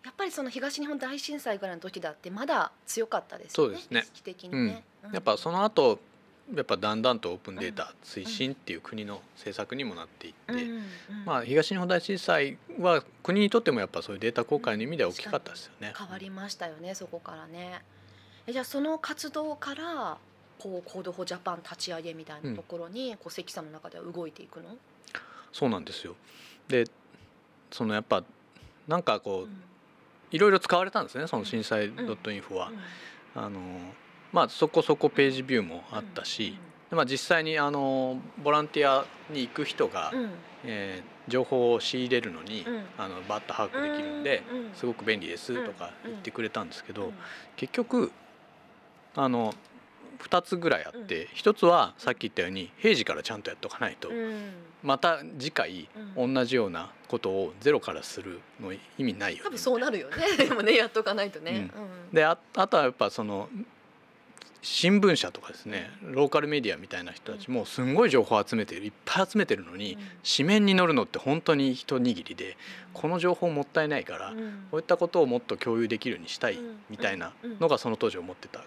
Speaker 1: やっぱりその東日本大震災ぐらいの時だってまだ強かったですよね
Speaker 2: そうですね。
Speaker 1: 意識的にね。うん。
Speaker 2: やっぱその後やっぱだんだんとオープンデータ推進っていう国の政策にもなっていって、
Speaker 1: うんうん
Speaker 2: まあ、東日本大震災は国にとってもやっぱそういうデータ公開の意味では大きかったですよね。
Speaker 1: 変わりましたよねそこからね。えじゃあその活動からこう Code for Japan 立ち上げみたいなところに、こう関さんの中では動いていくの、
Speaker 2: そうなんですよ。でそのやっぱなんかこう、
Speaker 1: うん。
Speaker 2: いろいろ使われたんですねその震災 .info は。あのまあそこそこページビューもあったし、でまあ、実際にあのボランティアに行く人が、
Speaker 1: うん。うん
Speaker 2: えー情報を仕入れるのに、
Speaker 1: うん。
Speaker 2: あのバッと把握できるんで、
Speaker 1: うん。
Speaker 2: すごく便利ですとか
Speaker 1: うん
Speaker 2: 言ってくれたんですけど、
Speaker 1: うん。
Speaker 2: 結局あの2つぐらいあって、1つはさっき言ったように平時からちゃんとやっとかないと、
Speaker 1: うん。
Speaker 2: また次回
Speaker 1: うん。
Speaker 2: 同じようなことをゼロからするの意味ないよね。
Speaker 1: 多分そうなるよね。でもねやっとかないとね、うん。
Speaker 2: でああとはやっぱその新聞社とかですねローカルメディアみたいな人たちもすんごい情報を集めてるいっぱい集めてるのに、
Speaker 1: うん。
Speaker 2: 紙面に載るのって本当に一握りでこの情報もったいないから、
Speaker 1: うん。
Speaker 2: こういったことをもっと共有できるようにしたい
Speaker 1: うん。
Speaker 2: みたいなのがその当時思ってたこ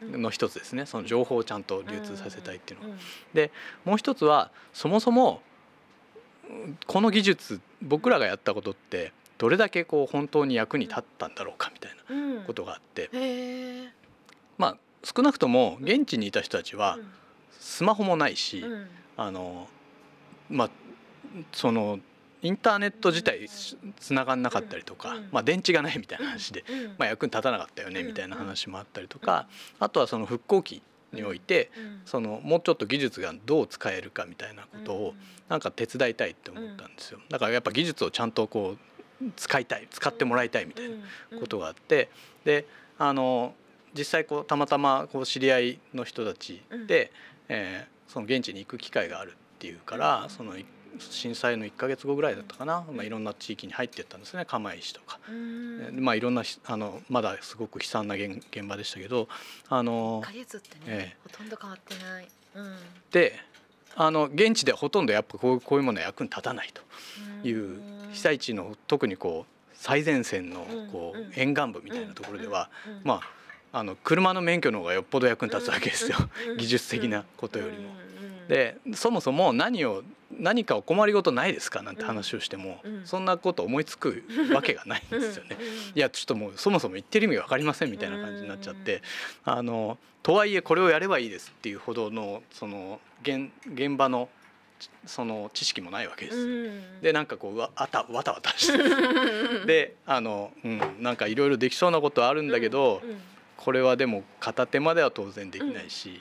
Speaker 2: との一つですね。その情報をちゃんと流通させたいっていうのは。
Speaker 1: うん。
Speaker 2: もう一つはそもそもうんこの技術僕らがやったことってどれだけこう本当に役に立ったんだろうかみたいな
Speaker 1: うん。
Speaker 2: ことがあって。まあ少なくとも現地にいた人たちは
Speaker 1: うん。
Speaker 2: スマホもないし
Speaker 1: うん。
Speaker 2: あのまあそのインターネット自体つながんなかったりとか
Speaker 1: うん。
Speaker 2: まあ電池がないみたいな話で
Speaker 1: うん。
Speaker 2: まあ役に立たなかったよね
Speaker 1: うん。
Speaker 2: みたいな話もあったりとかあとはその復興期において
Speaker 1: うん。
Speaker 2: そのもうちょっと技術がどう使えるかみたいなことをなんか手伝いたいって思ったんですよ。だからやっぱ技術をちゃんとこう使いたい使ってもらいたいみたいなことがあってであの実際こうたまたまこう知り合いの人たちで、えーその現地に行く機会があるっていうから、
Speaker 1: うん。
Speaker 2: そのい震災の1か月後ぐらいだったかな、まあ、いろんな地域に入ってったんですね。釜石とか。まあ、いろんなひあのまだすごく悲惨な現現場でしたけどあの
Speaker 1: 1ヶ月ってね、
Speaker 2: ええ。
Speaker 1: ほとんど変わってない、うん。
Speaker 2: であの現地ではほとんどやっぱこうこういうものは役に立たないという被災地の特にこう最前線のこ
Speaker 1: うん。う
Speaker 2: うん。沿岸部みたいなところでは、
Speaker 1: うん。うん。
Speaker 2: まああの車の免許の方がよっぽど役に立つわけですよ、
Speaker 1: うん
Speaker 2: 技術的なことよりも。
Speaker 1: うん
Speaker 2: でそもそも何を何かお困りごとないですかなんて話をしても、
Speaker 1: うん
Speaker 2: そんなこと思いつくわけがないんですよね。いやちょっともうそもそも言ってる意味が分かりませんみたいな感じになっちゃって、あのとはいえこれをやればいいですっていうほどのその現現場のちその知識もないわけです。
Speaker 1: うん
Speaker 2: でなんかこうわあたわたわたして。<laughs> であの、うん、なんかいろいろできそうなことはあるんだけど、
Speaker 1: うん
Speaker 2: これはでも片手までは当然できないし、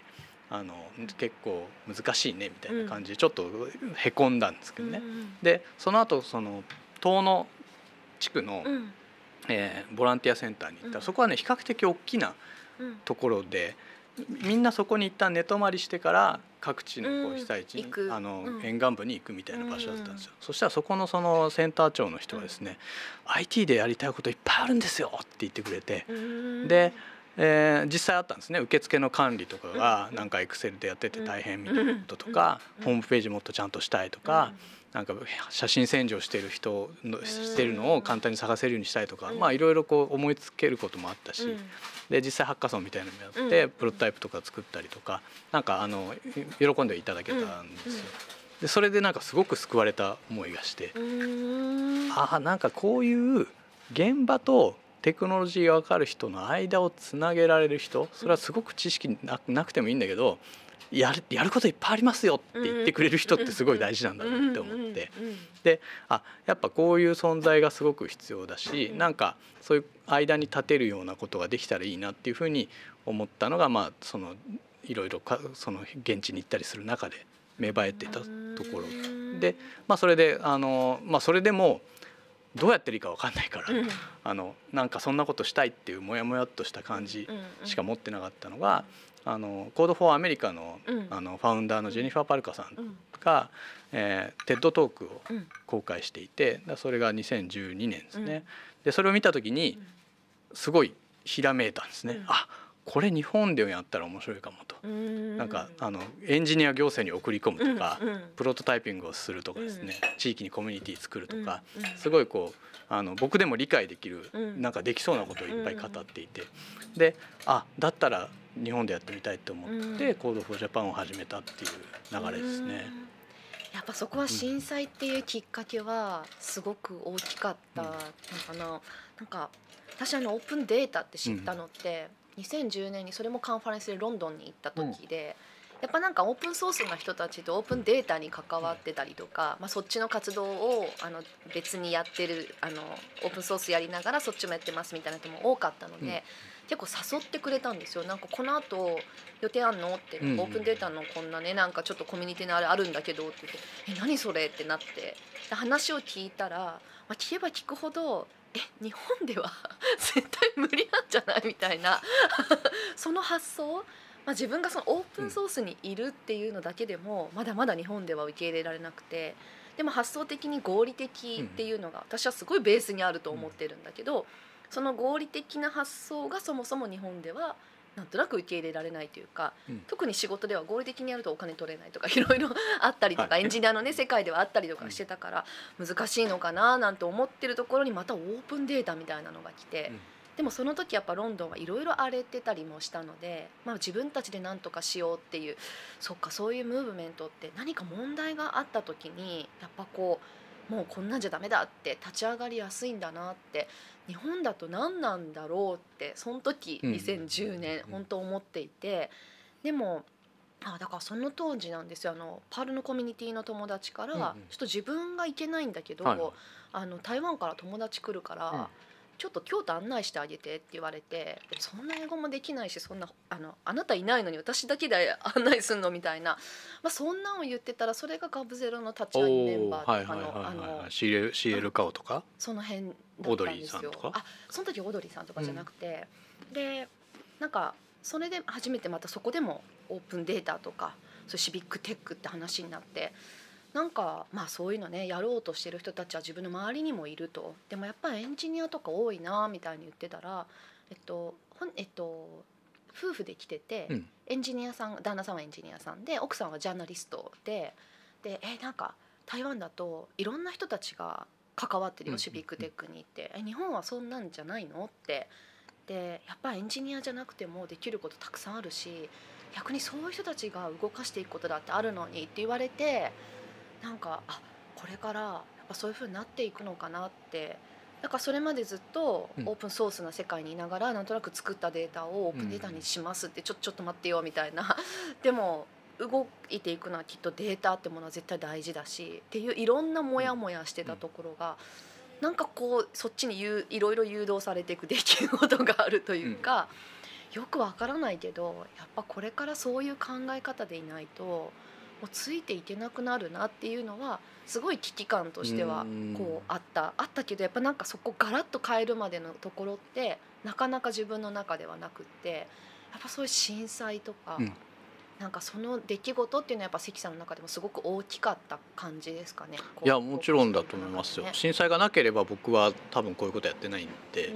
Speaker 2: あの結構難しいねみたいな感じでちょっとへこんだんですけどね。
Speaker 1: うん
Speaker 2: でその後その遠野地区の、
Speaker 1: うん。
Speaker 2: えーボランティアセンターに行ったら、
Speaker 1: うん。
Speaker 2: そこはね比較的大きな
Speaker 1: うん。
Speaker 2: ところでみんなそこに一旦寝泊まりしてから各地のこ
Speaker 1: うん
Speaker 2: う被災地に、
Speaker 1: 行く。
Speaker 2: あの
Speaker 1: うん。
Speaker 2: 沿岸部に行くみたいな場所だったんですよ、そしたらそこのそのセンター長の人がですね、IT でやりたいこといっぱいあるんですよって言ってくれて、
Speaker 1: うん。
Speaker 2: で、えー実際あったんですね。受付の管理とかがなんかエクセルでやってて大変みたいなこととか、
Speaker 1: うん。
Speaker 2: ホームページもっとちゃんとしたいとか、なんか写真洗浄してる人のしてるのを簡単に探せるようにしたいとか、まあいろいろこう思いつけることもあったし、で実際ハッカソンみたいなのもやって、プロトタイプとか作ったりとかなんかあの喜んでいただけたんですよ。でそれでなんかすごく救われた思いがしてああなんかこういう現場とテクノロジーが分かる人の間をつなげられる人それはすごく知識なくてもいいんだけどやるやることいっぱいありますよって言ってくれる人ってすごい大事なんだなって思って。であやっぱこういう存在がすごく必要だしなんかそういう間に立てるようなことができたらいいなっていうふうに思ったのがまあそのいろいろかその現地に行ったりする中で芽生えてたところ。で、まあ、それであの、まあ、それでもどうやってるか分かんないから、うん、あのなんかそんなことしたいっていうモヤモヤっとした感じしか持ってなかったのが、あの Code for America の,、あのファウンダーのジェニファー・パルカさんが、うん、えー、 TED Talk を公開していてそれが2012年ですね。でそれを見た時にすごいひらめいたんですね。うん、あこれ日本でやったら面白いかもと。なんかあのエンジニア行政に送り込むとか、うんうん、プロトタイピングをするとかですね、うん、地域にコミュニティ作るとか、うんうん、すごいこうあの僕でも理解できる、うん、なんかできそうなことをいっぱい語っていて、であだったら日本でやってみたいと思って、 Code for Japan を始めたっていう流れですね。
Speaker 1: やっぱそこは震災っていうきっかけはすごく大きかったのかな。なんか私あのオープンデータって知ったのって、2010年にそれもカンファレンスでロンドンに行った時で、やっぱなんかオープンソースの人たちとオープンデータに関わってたりとか、まあ、そっちの活動をあの別にやってるあのオープンソースやりながらそっちもやってますみたいな人も多かったので、うん、結構誘ってくれたんですよ。なんかこの後予定あんのって、オープンデータのこんなねなんかちょっとコミュニティのあれあるんだけどって言って「え何それ?」ってなって話を聞いたら、まあ、聞けば聞くほどえ日本では <laughs> 絶対無理なんじゃない？みたいな。<laughs> その発想、まあ、自分がそのオープンソースにいるっていうのだけでもまだまだ日本では受け入れられなくて。でも発想的に合理的っていうのが私はすごいベースにあると思ってるんだけどその合理的な発想がそもそも日本ではなんとなく受け入れられないというか、うん、特に仕事では合理的にやるとお金取れないとか <laughs> いろいろあったりとか、はい、エンジニアのね世界ではあったりとかしてたから難しいのかななんて思ってるところにまたオープンデータみたいなのが来て。うん。でもその時やっぱロンドンはいろいろ荒れてたりもしたので、まあ、自分たちで何とかしようっていうそっかそういうムーブメントって何か問題があった時にやっぱこうもうこんなんじゃダメだって立ち上がりやすいんだなって日本だと何なんだろうってその時2010年、本当思っていてでもあだからその当時なんですよ。あのパールのコミュニティの友達から、ちょっと自分が行けないんだけど、はい、あの台湾から友達来るから、ちょっと京都案内してあげてって言われてそんな英語もできないしそんなあのあなたいないのに私だけで <laughs> 案内すんのみたいな、まあ、そんなんを言ってたらそれがガブゼロの立ち上げメンバーとかのあの
Speaker 2: CL, カオとか？
Speaker 1: その辺だったんですよ。あその時オードリーさんとかじゃなくて、うん、でなんかそれで初めてまたそこでもオープンデータとかそうシビックテックって話になってなんかまあそういうのねやろうとしてる人たちは自分の周りにもいると。でもやっぱりエンジニアとか多いなみたいに言ってたらえっとほんえっと夫婦で来てて、うん、エンジニアさん旦那さんはエンジニアさんで奥さんはジャーナリストででえなんか台湾だといろんな人たちが関わってるよ、シビックテックに行って。え日本はそんなんじゃないのって。でやっぱエンジニアじゃなくてもできることたくさんあるし逆にそういう人たちが動かしていくことだってあるのにって言われてなんかあこれからやっぱそういうふうになっていくのかなって。だからそれまでずっとオープンソースな世界にいながら、うん、なんとなく作ったデータをオープンデータにしますってちょちょっと待ってよみたいな。<laughs> でも動いていくのはきっとデータってものは絶対大事だしっていういろんなモヤモヤしてたところが、うん、なんかこうそっちにいろいろ誘導されていく出来事があるというか、うん、よくわからないけどやっぱこれからそういう考え方でいないと。もうついていけなくなるなっていうのはすごい危機感としてはこうあった。あったけどやっぱなんかそこガラッと変えるまでのところってなかなか自分の中ではなくってやっぱそういう震災とか、うん、なんかその出来事っていうのはやっぱ関さんの中でもすごく大きかった感じですかね。
Speaker 2: いやもちろんだと思いますよ。震災がなければ僕は多分こういうことやってないんで、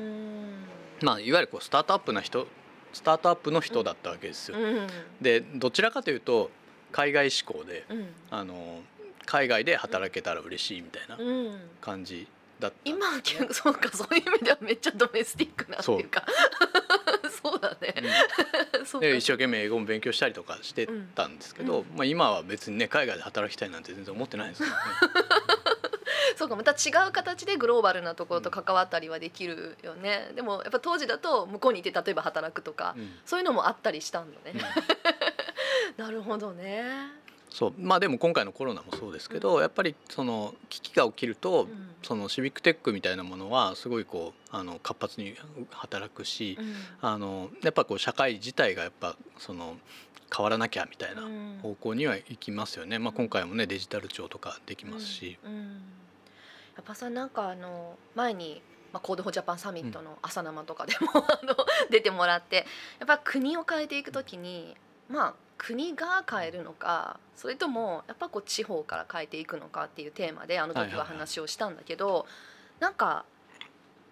Speaker 2: まあいわゆるこうスタートアップな人スタートアップの人だったわけですよ。うん、でどちらかというと海外志向で、うん、あの海外で働けたら嬉しいみたいな
Speaker 1: うん。
Speaker 2: 感じだった。ね、
Speaker 1: 今はそうかそういう意味ではめっちゃドメスティックなっていうか。そう。<laughs> だね、<laughs> そうか。
Speaker 2: で一生懸命英語も勉強したりとかしてたんですけど、
Speaker 1: うん。
Speaker 2: まあ、今は別にね海外で働きたいなんて全然思ってないですからね。<laughs>
Speaker 1: そうかまた違う形でグローバルなところと関わったりはできるよね、でもやっぱ当時だと向こうにいて例えば働くとか、
Speaker 2: うん。
Speaker 1: そういうのもあったりしたんだね。
Speaker 2: うん、<laughs>
Speaker 1: なるほどね。
Speaker 2: そう。まあでも今回のコロナもそうですけど、やっぱりその危機が起きると、
Speaker 1: うん。
Speaker 2: そのシビックテックみたいなものはすごいこうあの活発に働くし、
Speaker 1: うん。
Speaker 2: あのやっぱこう社会自体がやっぱその変わらなきゃみたいな
Speaker 1: うん。
Speaker 2: 方向には行きますよね、まあ、今回もねデジタル庁とかできますし、
Speaker 1: うん。うん。やっぱさなんかあの前に、まあ、 Code for Japan Summit の朝生とかでも、あの出てもらってやっぱ国を変えていくときにまあ国が変えるのかそれともやっぱこう地方から変えていくのかっていうテーマであの時は話をしたんだけど、なんか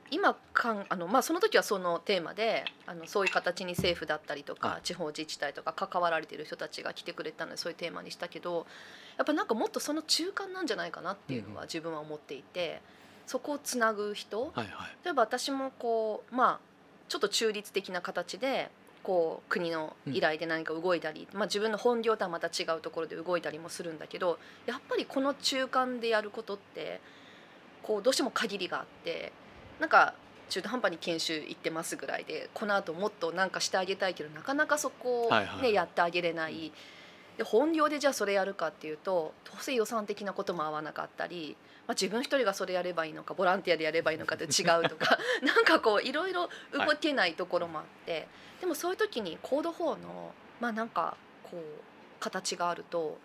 Speaker 1: 今かんあの、まあ、その時はそのテーマであのそういう形に政府だったりとか、
Speaker 2: はい。
Speaker 1: 地方自治体とか関わられてる人たちが来てくれたのでそういうテーマにしたけどやっぱなんかもっとその中間なんじゃないかなっていうのは自分は思っていて、そこをつなぐ人
Speaker 2: はいはい。
Speaker 1: 例えば私もこうまあちょっと中立的な形でこう国の依頼で何か動いたり、まあ、自分の本業とはまた違うところで動いたりもするんだけどやっぱりこの中間でやることってこうどうしても限りがあってなんか中途半端に研修行ってますぐらいでこの後もっとなんかしてあげたいけどなかなかそこを、ね
Speaker 2: はいはい
Speaker 1: やってあげれない。で本業でじゃあそれやるかっていうとどうせ予算的なことも合わなかったり、まあ、自分一人がそれやればいいのかボランティアでやればいいのかって違うとか <laughs> <laughs> なんかこういろいろ動けないところもあって、でもそういう時にコード4のまあなんかこう形があると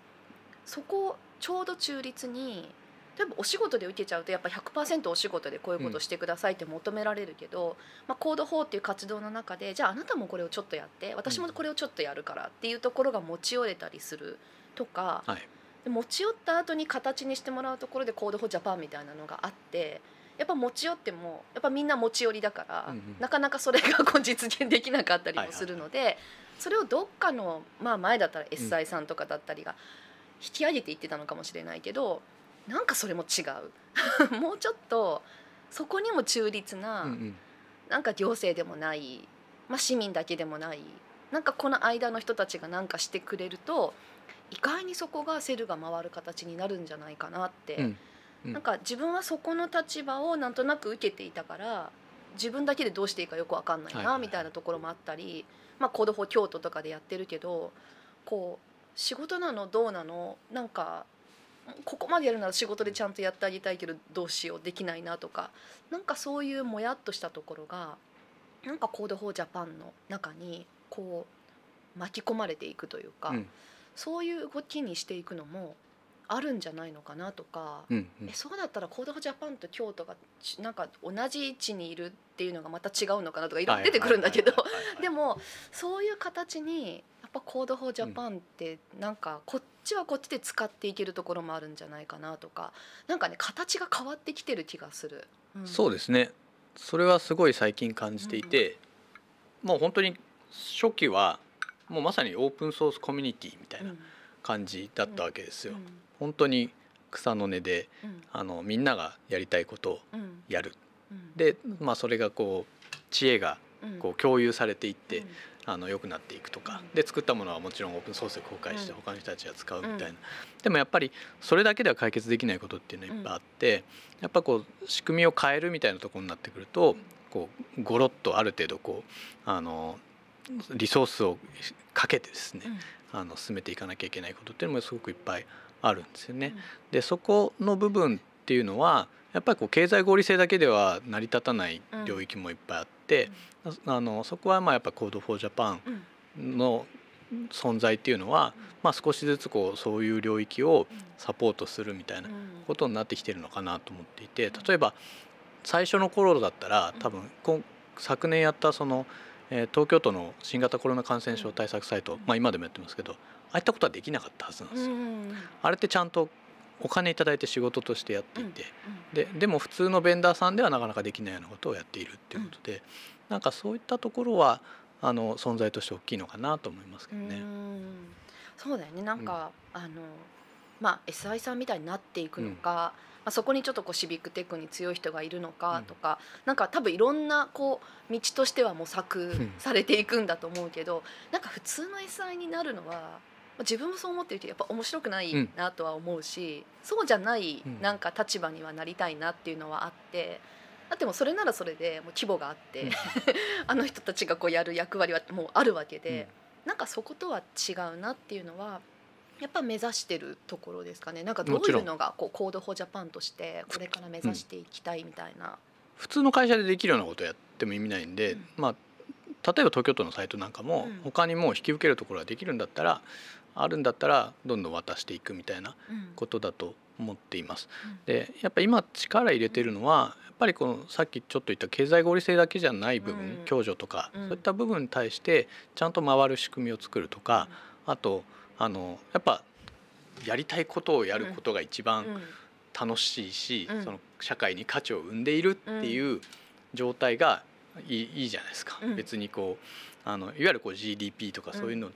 Speaker 1: そこをちょうど中立に例えばお仕事で受けちゃうとやっぱ100%お仕事でこういうことしてくださいって求められるけど、まあ、 Code for っていう活動の中でじゃああなたもこれをちょっとやって私もこれをちょっとやるからっていうところが持ち寄れたりするとか、
Speaker 2: はい
Speaker 1: で持ち寄った後に形にしてもらうところで Code for Japan みたいなのがあってやっぱ持ち寄ってもやっぱみんな持ち寄りだから、
Speaker 2: うんうん。
Speaker 1: なかなかそれがこう実現できなかったりもするので、それをどっかの、まあ、前だったら SI さんとかだったりが引き上げていってたのかもしれないけどなんかそれも違う。<laughs> もうちょっとそこにも中立な、
Speaker 2: うんうん。
Speaker 1: なんか行政でもない、まあ、市民だけでもないなんかこの間の人たちが何かしてくれると意外にそこがセルが回る形になるんじゃないかなって、
Speaker 2: うん。うん。
Speaker 1: なんか自分はそこの立場をなんとなく受けていたから自分だけでどうしていいかよく分かんない
Speaker 2: はいはい
Speaker 1: なみたいなところもあったり、まあ、 Code for Kyoto とかでやってるけどこう仕事なのどうなの？なんかここまでやるなら仕事でちゃんとやってあげたいけどどうしようできないなとかなんかそういうもやっとしたところがなんか Code for Japan の中にこう巻き込まれていくというか、
Speaker 2: うん
Speaker 1: そういう動きにしていくのもあるんじゃないのかなとか、
Speaker 2: うんうん。
Speaker 1: えそうだったら Code Japan と京都がちなんか同じ位置にいるっていうのがまた違うのかなとかいろいろ出てくるんだけど。<laughs> でもそういう形にやっぱ Code for Japan ってなんかこっちはこっちで使っていけるところもあるんじゃないかなとかなんかね形が変わってきてる気がする。うん。
Speaker 2: そうですね。それはすごい最近感じていて、もう本当に初期はもうまさにオープンソースコミュニティみたいな感じだったわけですよ。
Speaker 1: うん。
Speaker 2: 本当に草の根で
Speaker 1: うん。
Speaker 2: あのみんながやりたいことを
Speaker 1: うん。
Speaker 2: やる。
Speaker 1: うん。
Speaker 2: で、まあ、それがこう知恵が
Speaker 1: うん。
Speaker 2: こう共有されていって、
Speaker 1: うん。
Speaker 2: あの良くなっていくとか。
Speaker 1: うん
Speaker 2: で作ったものはもちろんオープンソースで公開して
Speaker 1: うん。
Speaker 2: 他の人たちが使うみたいな、
Speaker 1: うん。
Speaker 2: でもやっぱりそれだけでは解決できないことっていうのはいっぱいあって、やっぱこう仕組みを変えるみたいなところになってくるとこうゴロッとある程度こうあのリソースをかけてですね、あの進めていかなきゃいけないことっていうのもすごくいっぱいあるんですよね。でそこの部分っていうのはやっぱりこう経済合理性だけでは成り立たない領域もいっぱいあって、あのそこはまあやっぱ Code for Japan
Speaker 1: うん
Speaker 2: の存在っていうのは、まあ、少しずつこうそういう領域をサポートするみたいなことになってきてるのかなと思っていて例えば最初の頃だったら多分今昨年やったその、えー東京都の新型コロナ感染症対策サイト、まあ、今でもやってますけどああいったことはできなかったはずなんですよ。あれってちゃんとお金いただいて仕事としてやっていて、ででも普通のベンダーさんではなかなかできないようなことをやっているっていうことで、なんかそういったところはあの存在として大きいのかなと思いますけどね。
Speaker 1: うん。そうだよね。なんか、あのまあ、SI さんみたいになっていくのか、まあ、そこにちょっとこうシビックテックに強い人がいるのかとか、なんか多分いろんなこう道としては模索されていくんだと思うけど、なんか普通の SI になるのは自分もそう思ってるけどやっぱ面白くないなとは思うし、そうじゃないなんか立場にはなりたいなっていうのはあって。だってもそれならそれでもう規模があって、<laughs> あの人たちがこうやる役割はもうあるわけで、なんかそことは違うなっていうのはやっぱ目指してるところですかね。なんかどういうのがこう Code for Japan としてこれから目指していきたいみたいな、うん、
Speaker 2: 普通の会社でできるようなことをやっても意味ないんで、うん、まあ例えば東京都のサイトなんかも他にも引き受けるところができるんだったらあるんだったらどんどん渡していくみたいなことだと思っています。でやっぱ今力入れてるのはやっぱりこのさっきちょっと言った経済合理性だけじゃない部分、共助とか、そういった部分に対してちゃんと回る仕組みを作るとか、あとあのやっぱやりたいことをやることが一番楽しいし、その社会に価値を生んでいるっていう状態がいいいいじゃないですか、別にこうあのいわゆるこう GDP とかそういうの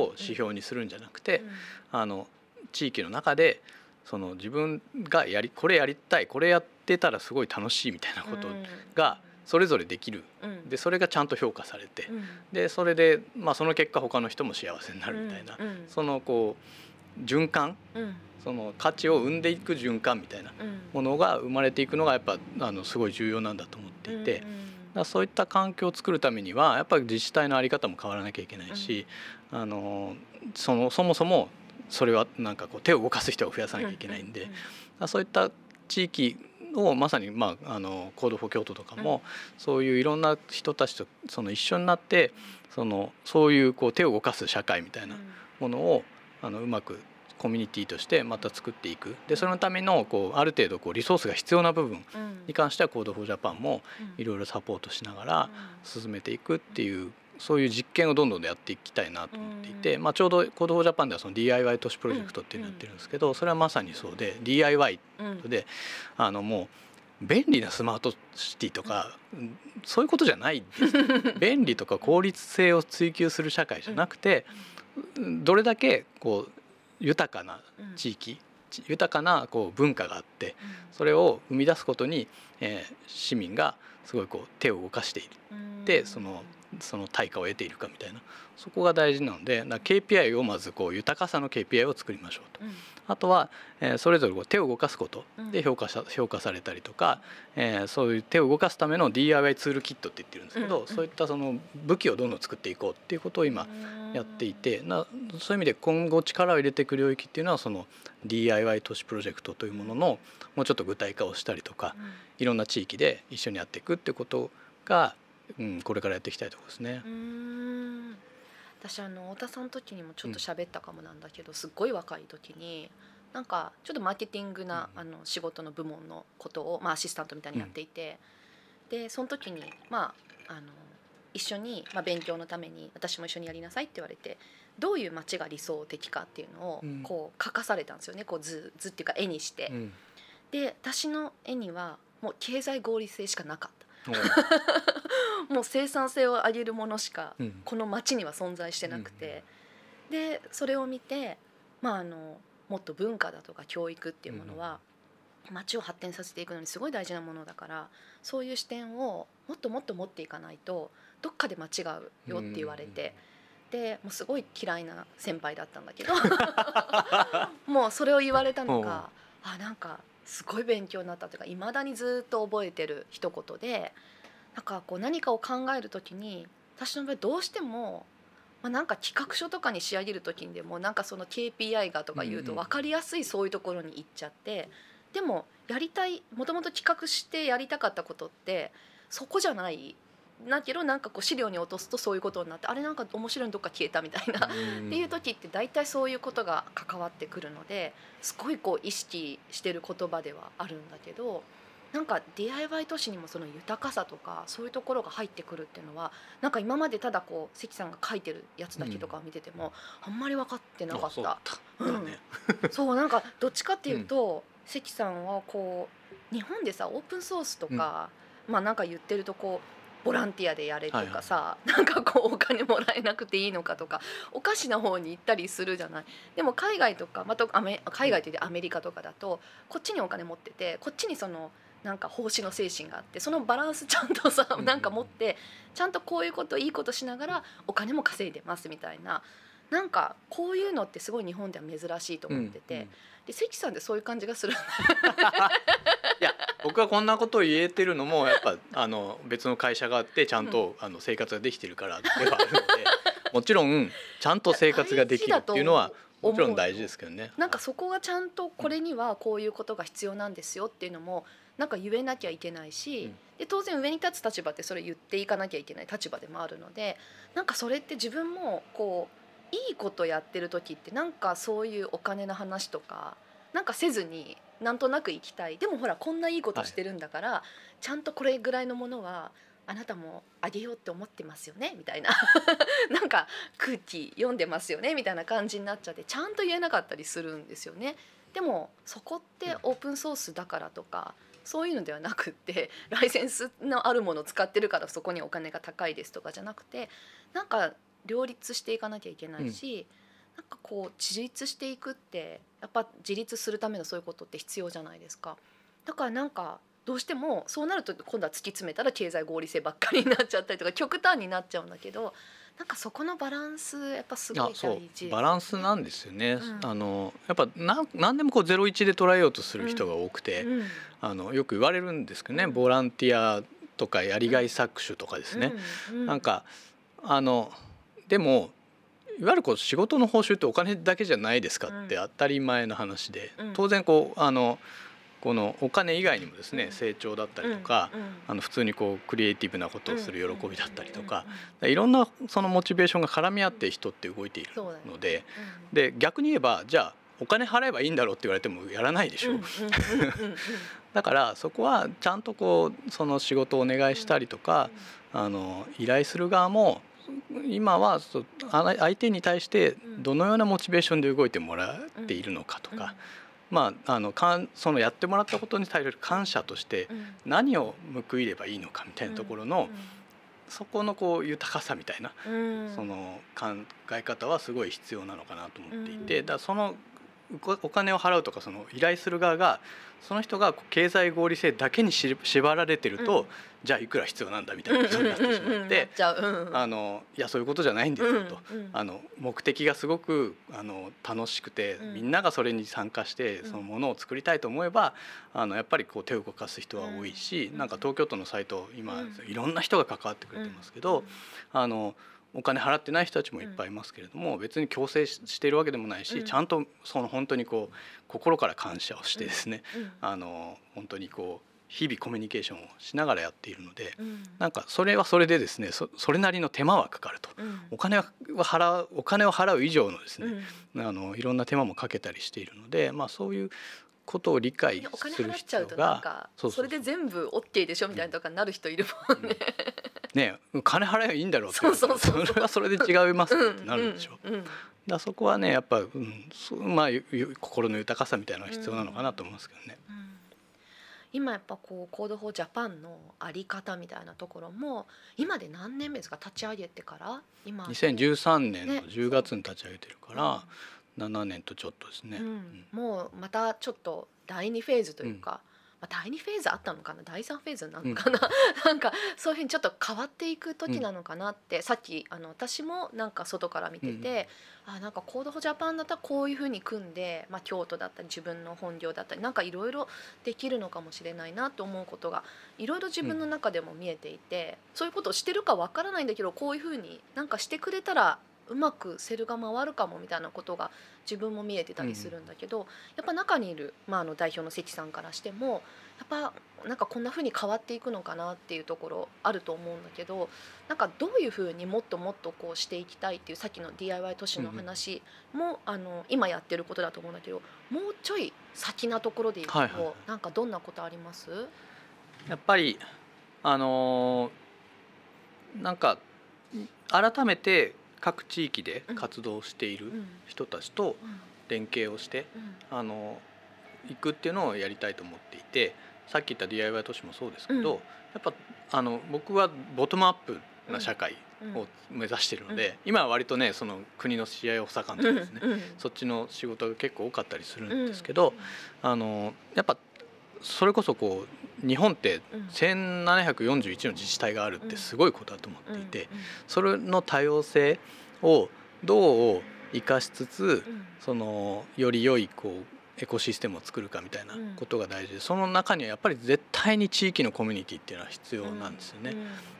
Speaker 2: を指標にするんじゃなくて、あの地域の中でその自分がやりこれやりたいこれやってたらすごい楽しいみたいなことがそれぞれできる、でそれがちゃんと評価されて、でそれで、まあ、その結果他の人も幸せになるみたいな、そのこう循環、その価値を生んでいく循環みたいなものが生まれていくのがやっぱあのすごい重要なんだと思っていて。だそういった環境を作るためにはやっぱり自治体の在り方も変わらなきゃいけないし、うん、あのそのそもそもそれはなんかこう手を動かす人を増やさなきゃいけないんで、うん、そういった地域をまさに、まあ、あの Code for 京都とかも、そういういろんな人たちとその一緒になってそのそういうこう手を動かす社会みたいなものをあのうまくコミュニティとしてまた作っていく。でそのためのこうある程度こうリソースが必要な部分に関しては Code for Japan もいろいろサポートしながら進めていくっていうそういう実験をどんどんやっていきたいなと思っていて、まあ、ちょうど Code for Japan ではその DIY 都市プロジェクトっていうのをやってるんですけどそれはまさにそうで DIY であのもう便利なスマートシティとかそういうことじゃない便利とか効率性を追求する社会じゃなくてどれだけこう豊かな地域、うん、豊かなこう文化があって、それを生み出すことに、えー、市民がすごいこう手を動かしている、でそのその対価を得ているかみたいな。そこが大事なので KPI をまずこう豊かさの KPI を作りましょうと、うん、あとは、えー、それぞれこう手を動かすことで評価し評価されたりとか、えー、そういう手を動かすための DIY ツールキットって言ってるんですけど、うん、そういったその武器をどんどん作っていこうっていうことを今やっていてなそういう意味で今後力を入れていく領域っていうのはその DIY 都市プロジェクトというもののもうちょっと具体化をしたりとか、いろんな地域で一緒にやっていくってことがうん、これからやっていきたいところですね。
Speaker 1: 私あの太田さんの時にもちょっと喋ったかもなんだけど、うん、すっごい若い時になんかちょっとマーケティングな、うん、あの仕事の部門のことを、まあ、アシスタントみたいにやっていて、うん、でその時にまああの一緒に、まあ、勉強のために私も一緒にやりなさいって言われてどういう街が理想的かっていうのをこう書かされたんですよね。こう図図っていうか絵にして。で私の絵にはもう経済合理性しかなかった。もう生産性を上げるものしかこの町には存在してなくて、うん、でそれを見て、まあ、あのもっと文化だとか教育っていうものは、町を発展させていくのにすごい大事なものだからそういう視点をもっともっと持っていかないとどっかで間違うよって言われて。でもうすごい嫌いな先輩だったんだけど <laughs> もうそれを言われたのがあなんかすごい勉強になったというかいまだにずっと覚えてる一言でなんかこう何かを考える時に私の場合どうしても、まあ、なんか企画書とかに仕上げる時にでもなんかその KPI がとか言うと分かりやすいそういうところに行っちゃって、でもやりたいもともと企画してやりたかったことってそこじゃないだけどなんかこう資料に落とすとそういうことになってあれなんか面白いのどっか消えたみたいなっていう時って大体そういうことが関わってくるのですごいこう意識してる言葉ではあるんだけどなんか DIY 都市にもその豊かさとかそういうところが入ってくるっていうのはなんか今までただこう関さんが書いてるやつだけとかを見てても、あんまり分かってなかった。うん、そうなんかどっちかっていうと、関さんはこう日本でさオープンソースとか、まあなんか言ってるとこうボランティアでやれとかさ、なんかこうお金もらえなくていいのかとかおかしな方に行ったりするじゃない。でも海外とかまたアメ海外って言ってアメリカとかだとこっちにお金持っててこっちにそのなんか奉仕の精神があってそのバランスちゃんとさなんか持ってちゃんとこういうこといいことしながらお金も稼いでますみたいななんかこういうのってすごい日本では珍しいと思ってて、うんうん、で関さんってそういう感じがする。<laughs>
Speaker 2: いや僕はこんなことを言えてるのもやっぱあの別の会社があってちゃんと、あの生活ができてるからではあるのでもちろんちゃんと生活ができるっていうのはもちろん大事ですけどね。
Speaker 1: なんかそこがちゃんとこれにはこういうことが必要なんですよっていうのもなんか言えなきゃいけないし、うん、で当然上に立つ立場ってそれ言っていかなきゃいけない立場でもあるのでなんかそれって自分もこういいことやってる時ってなんかそういうお金の話とかなんかせずになんとなく行きたい。でもほらこんないいことしてるんだから、はい、ちゃんとこれぐらいのものはあなたもあげようって思ってますよね？みたいな。<laughs> なんか空気読んでますよね？みたいな感じになっちゃってちゃんと言えなかったりするんですよね。でもそこってオープンソースだからとかそういうのではなくって <laughs> ライセンスのあるものを使ってるからそこにお金が高いですとかじゃなくてなんか両立していかなきゃいけないし、うん、なんかこう自立していくってやっぱ自立するためのそういうことって必要じゃないですか。だからなんかどうしてもそうなると今度は突き詰めたら経済合理性ばっかりになっちゃったりとか極端になっちゃうんだけどなんかそこのバランスやっぱすごい大事、
Speaker 2: ね、バランスなんですよね、うん、あのやっぱな何でもこうゼロ一で捉えようとする人が多くて、うん、あのよく言われるんですけどね、ボランティアとかやりがい搾取とかですね、なんかあのでもいわゆるこう仕事の報酬ってお金だけじゃないですかって当たり前の話で、当然こうあのこのお金以外にもですね成長だったりとか、あの普通にこうクリエイティブなことをする喜びだったりとか、いろんなそのモチベーションが絡み合って人って動いているので、で逆に言えばじゃあお金払えばいいんだろうって言われてもやらないでしょ。だからそこはちゃんとこうその仕事をお願いしたりとか、あの依頼する側も今は相手に対してどのようなモチベーションで動いてもらっているのかとか、まあ、あのかんそのやってもらったことに対する感謝として何を報いればいいのかみたいなところの、そこのこう豊かさみたいな、その考え方はすごい必要なのかなと思っていて、だそのお金を払うとかその依頼する側がその人が経済合理性だけに縛られてると、うん、じゃあいくら必要なんだみたいなことになってしまってあのいやそういうことじゃないんですよと、うんうん、あの目的がすごくあの楽しくて、みんながそれに参加してそのものを作りたいと思えばあのやっぱりこう手を動かす人は多いし、なんか東京都のサイト今、いろんな人が関わってくれてますけど、あのお金払ってない人たちもいっぱいいますけれども、別に強制しているわけでもないし、ちゃんとその本当にこう心から感謝をしてですね、あの本当にこう日々コミュニケーションをしながらやっているので、うん、なんかそれはそれでですねそれなりの手間はかかると、うん、お金は払うお金を払う以上のですね、うん、あのいろんな手間もかけたりしているので、まあ、そういうことを理解する必要が
Speaker 1: それで全部 OK でしょみたいなとかなる人いるもん。ね。
Speaker 2: ね金払えばいいんだろうって。それはそれで違いますってなるでしょ。うだそこはねやっぱ、うん、まあ心の豊かさみたいなのが必要なのかなと思いますけどね。うん。
Speaker 1: 今やっぱこう Code for Japan のあり方みたいなところも今で何年目ですか？立ち上げてから？
Speaker 2: 今。2013年の10月に立ち上げてるから、ね、7年とちょっとですね、うん、
Speaker 1: もうまたちょっと第2フェーズというか、まあ、第2フェーズあったのかな？第3フェーズなのかな、うん、なんかそういうふうにちょっと変わっていく時なのかなって、うん、さっきあの私もなんか外から見てて、うん、あなんかコードフォジャパンだったらこういうふうに組んで、まあ、京都だったり自分の本業だったりなんかいろいろできるのかもしれないなと思うことがいろいろ自分の中でも見えていて、そういうことをしてるかわからないんだけどこういうふうになんかしてくれたらうまくセルが回るかもみたいなことが自分も見えてたりするんだけど、うん、やっぱ中にいる、まあ、あの代表の関さんからしてもやっぱなんかこんな風に変わっていくのかなっていうところあると思うんだけどなんかどういう風にもっともっとこうしていきたいっていうさっきの DIY 都市の話も、うん、あの今やってることだと思うんだけどもうちょい先なところでいうと、はいはい、なんかどんなことあります？
Speaker 2: やっぱりあのー、なんか改めて各地域で活動している人たちと連携をして、あの行くっていうのをやりたいと思っていてさっき言った DIY 都市もそうですけど、やっぱあの僕はボトムアップな社会を目指しているので、うん、今は割とねその国の試合補佐官とかですね、うん。うん、そっちの仕事が結構多かったりするんですけど、あのやっぱそれこそこう日本って1741の自治体があるってすごいことだと思っていてそれの多様性をどう生かしつつそのより良いこうエコシステムを作るかみたいなことが大事でその中にはやっぱり絶対に地域のコミュニティっていうのは必要なんですよね。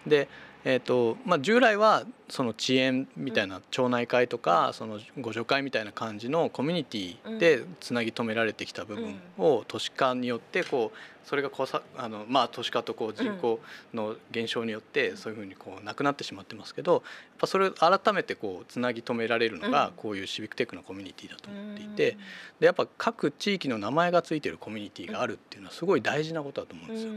Speaker 2: でえーとまあ、従来はその遅延みたいな町内会とかその互助会みたいな感じのコミュニティでつなぎ止められてきた部分を都市化によってこうそれがこさあの、まあ、都市化とこう人口の減少によってそういうふうにこうなくなってしまってますけどやっぱそれを改めてこうつなぎ止められるのがこういうシビックテックのコミュニティだと思っていてでやっぱ各地域の名前が付いてるコミュニティがあるっていうのはすごい大事なことだと思うんですよ。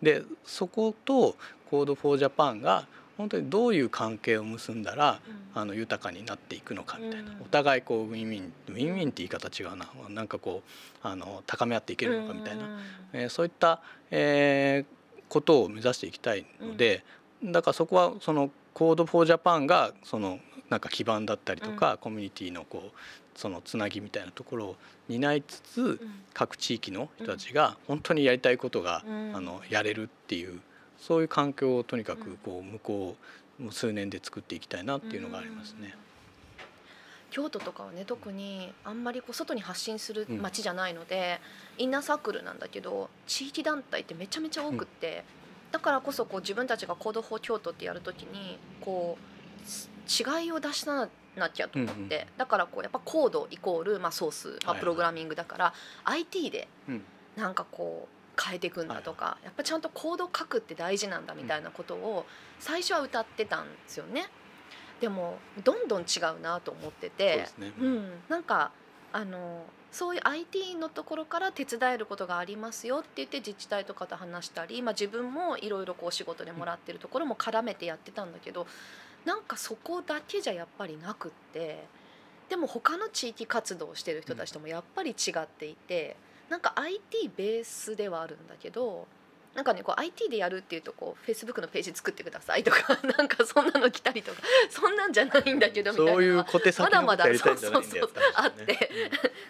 Speaker 2: でそこと Code for Japan が本当にどういう関係を結んだら、あの豊かになっていくのかみたいな、お互いこうウィンウィンウィンウィンって言い方違うな。なんかこうあの高め合っていけるのかみたいな、えー、そういった、えー、ことを目指していきたいので、だからそこはその Code for Japan がそのなんか基盤だったりとか、コミュニティのこうそのつなぎみたいなところを担いつつ、各地域の人たちが本当にやりたいことが、あのやれるっていうそういう環境をとにかくこう向こう数年で作っていきたいなっていうのがありますね。
Speaker 1: 京都とかはね特にあんまりこう外に発信する街じゃないので、うん、インナーサークルなんだけど地域団体ってめちゃめちゃ多くって、うん、だからこそこう自分たちが行動法京都ってやるときにこう違いを出さなきゃと思って、うんうん、だからこうやっぱコードイコール、まあ、ソース、まあ、プログラミングだから、はいはい、IT でなんかこう変えていくんだとか、はい、やっぱちゃんとコード書くって大事なんだみたいなことを最初は歌ってたんですよね。でもどんどん違うなと思っててう、ね、うん、なんかあのそういう IT のところから手伝えることがありますよって言って自治体とかと話したり、まあ、自分もいろいろこう仕事でもらってるところも絡めてやってたんだけどなんかそこだけじゃやっぱりなくってでも他の地域活動をしてる人たちともやっぱり違っていて。なんか IT ベースではあるんだけどなんかねこう IT でやるっていうとこうフェイスブックのページ作ってくださいとか <laughs> なんかそんなの来たりとかそんなんじゃないんだけどみたいな
Speaker 2: そういう小手先
Speaker 1: まだまだそうそうそうあって、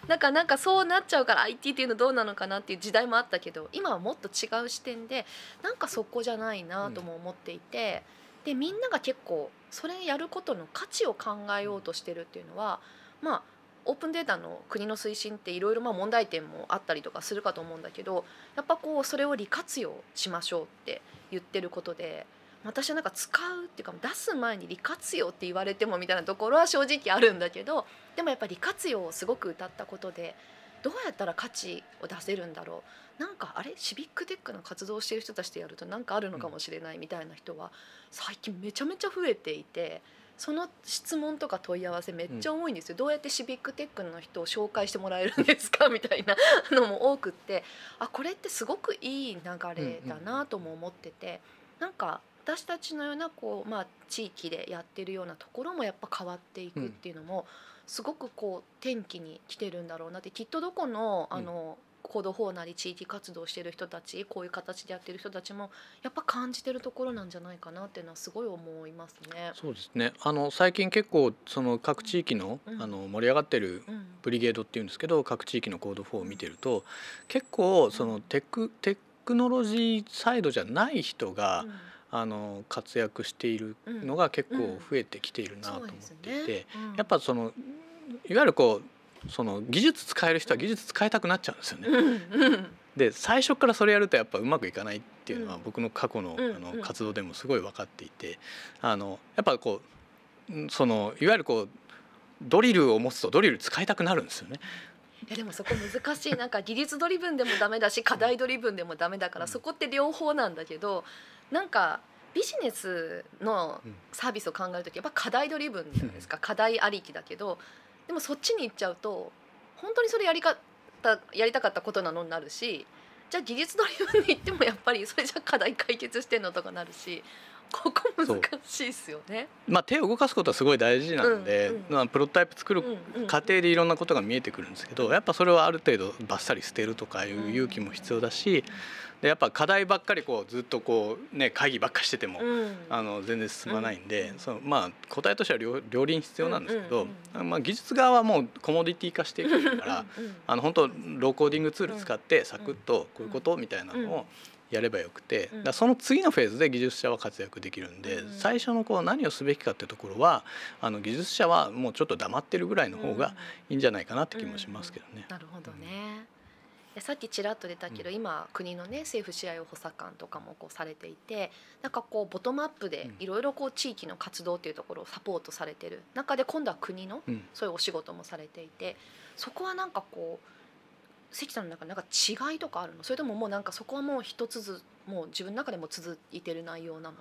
Speaker 1: うん、なんかなんかそうなっちゃうから IT っていうのどうなのかなっていう時代もあったけど今はもっと違う視点でなんかそこじゃないなとも思っていて、うん、でみんなが結構それやることの価値を考えようとしてるっていうのはまあオープンデータの国の推進っていろいろ問題点もあったりとかするかと思うんだけどやっぱこうそれを利活用しましょうって言ってることで私はなんか使うっていうか出す前に利活用って言われてもみたいなところは正直あるんだけどでもやっぱ利活用をすごく歌ったことでどうやったら価値を出せるんだろう？なんかあれ？シビックテックの活動してる人たちでやると何かあるのかもしれないみたいな人は最近めちゃめちゃ増えていて。その質問とか問い合わせめっちゃ多いんですよ、うん、どうやってシビックテックの人を紹介してもらえるんですか？<laughs> みたいなのも多くって。あこれってすごくいい流れだなとも思ってて、うんうん、なんか私たちのようなこう、まあ、地域でやってるようなところもやっぱ変わっていくっていうのも、すごくこう転機に来てるんだろうなって。きっとどこのあの、行動法なり地域活動してる人たちこういう形でやってる人たちもやっぱ感じてるところなんじゃないかなっていうのはすごい思いますね。
Speaker 2: そうですね。あの最近結構その各地域の,、あの盛り上がってるブリゲードっていうんですけど各地域のコード4を見てると結構そのテックテクノロジーサイドじゃない人が、あの活躍しているのが結構増えてきているなと思っていて、やっぱそのいわゆるこうその技術使える人は技術使いたくなっちゃうんですよね。で最初からそれやるとやっぱうまくいかないっていうのは僕の過去のあの活動でもすごい分かっていてあのやっぱこうそのいわゆるこうドリルを持つとドリル使いたくなるんですよね。
Speaker 1: いやでもそこ難しいなんか技術ドリブンでもダメだし課題ドリブンでもダメだからそこって両方なんだけどなんかビジネスのサービスを考える時やっぱ課題ドリブンじゃないですか。課題ありきだけどでもそっちに行っちゃうと本当にそれやりかたやりたかったことなのになるしじゃあ技術ドリブンに行ってもやっぱりそれじゃ課題解決してんのとかなるしここ難しいっすよね。
Speaker 2: まあ、手を動かすことはすごい大事なんで、
Speaker 1: うんうん
Speaker 2: まあ、プロトタイプ作る過程でいろんなことが見えてくるんですけどやっぱそれはある程度バッサリ捨てるとかいう勇気も必要だしでやっぱ課題ばっかりこうずっとこうね会議ばっかりしてても、
Speaker 1: うん。
Speaker 2: あの全然進まないんで、
Speaker 1: うん。
Speaker 2: そのまあ答えとしては両両輪必要なんですけど、
Speaker 1: うん
Speaker 2: まあ、技術側はもうコモディティ化していくからあの本当ローコーディングツール使ってサクッとこういうことみたいなのをやればよくて、
Speaker 1: うん。
Speaker 2: だその次のフェーズで技術者は活躍できるんで、
Speaker 1: うん。
Speaker 2: 最初のこう何をすべきかっていうところはあの技術者はもうちょっと黙ってるぐらいの方がいいんじゃないかなって気もしますけどね。
Speaker 1: なるほどね。さっきちらっと出たけど、今国のね政府支配補佐官とかもこうされていてなんかこうボトムアップでいろいろこう地域の活動っていうところをサポートされてる。中で今度は国の
Speaker 2: うん。
Speaker 1: そういうお仕事もされていてそこはなんかこう関さんの中でなんか違いとかあるの？それとももうなんかそこはもう一つずつもう自分の中でも続いてる内容なの？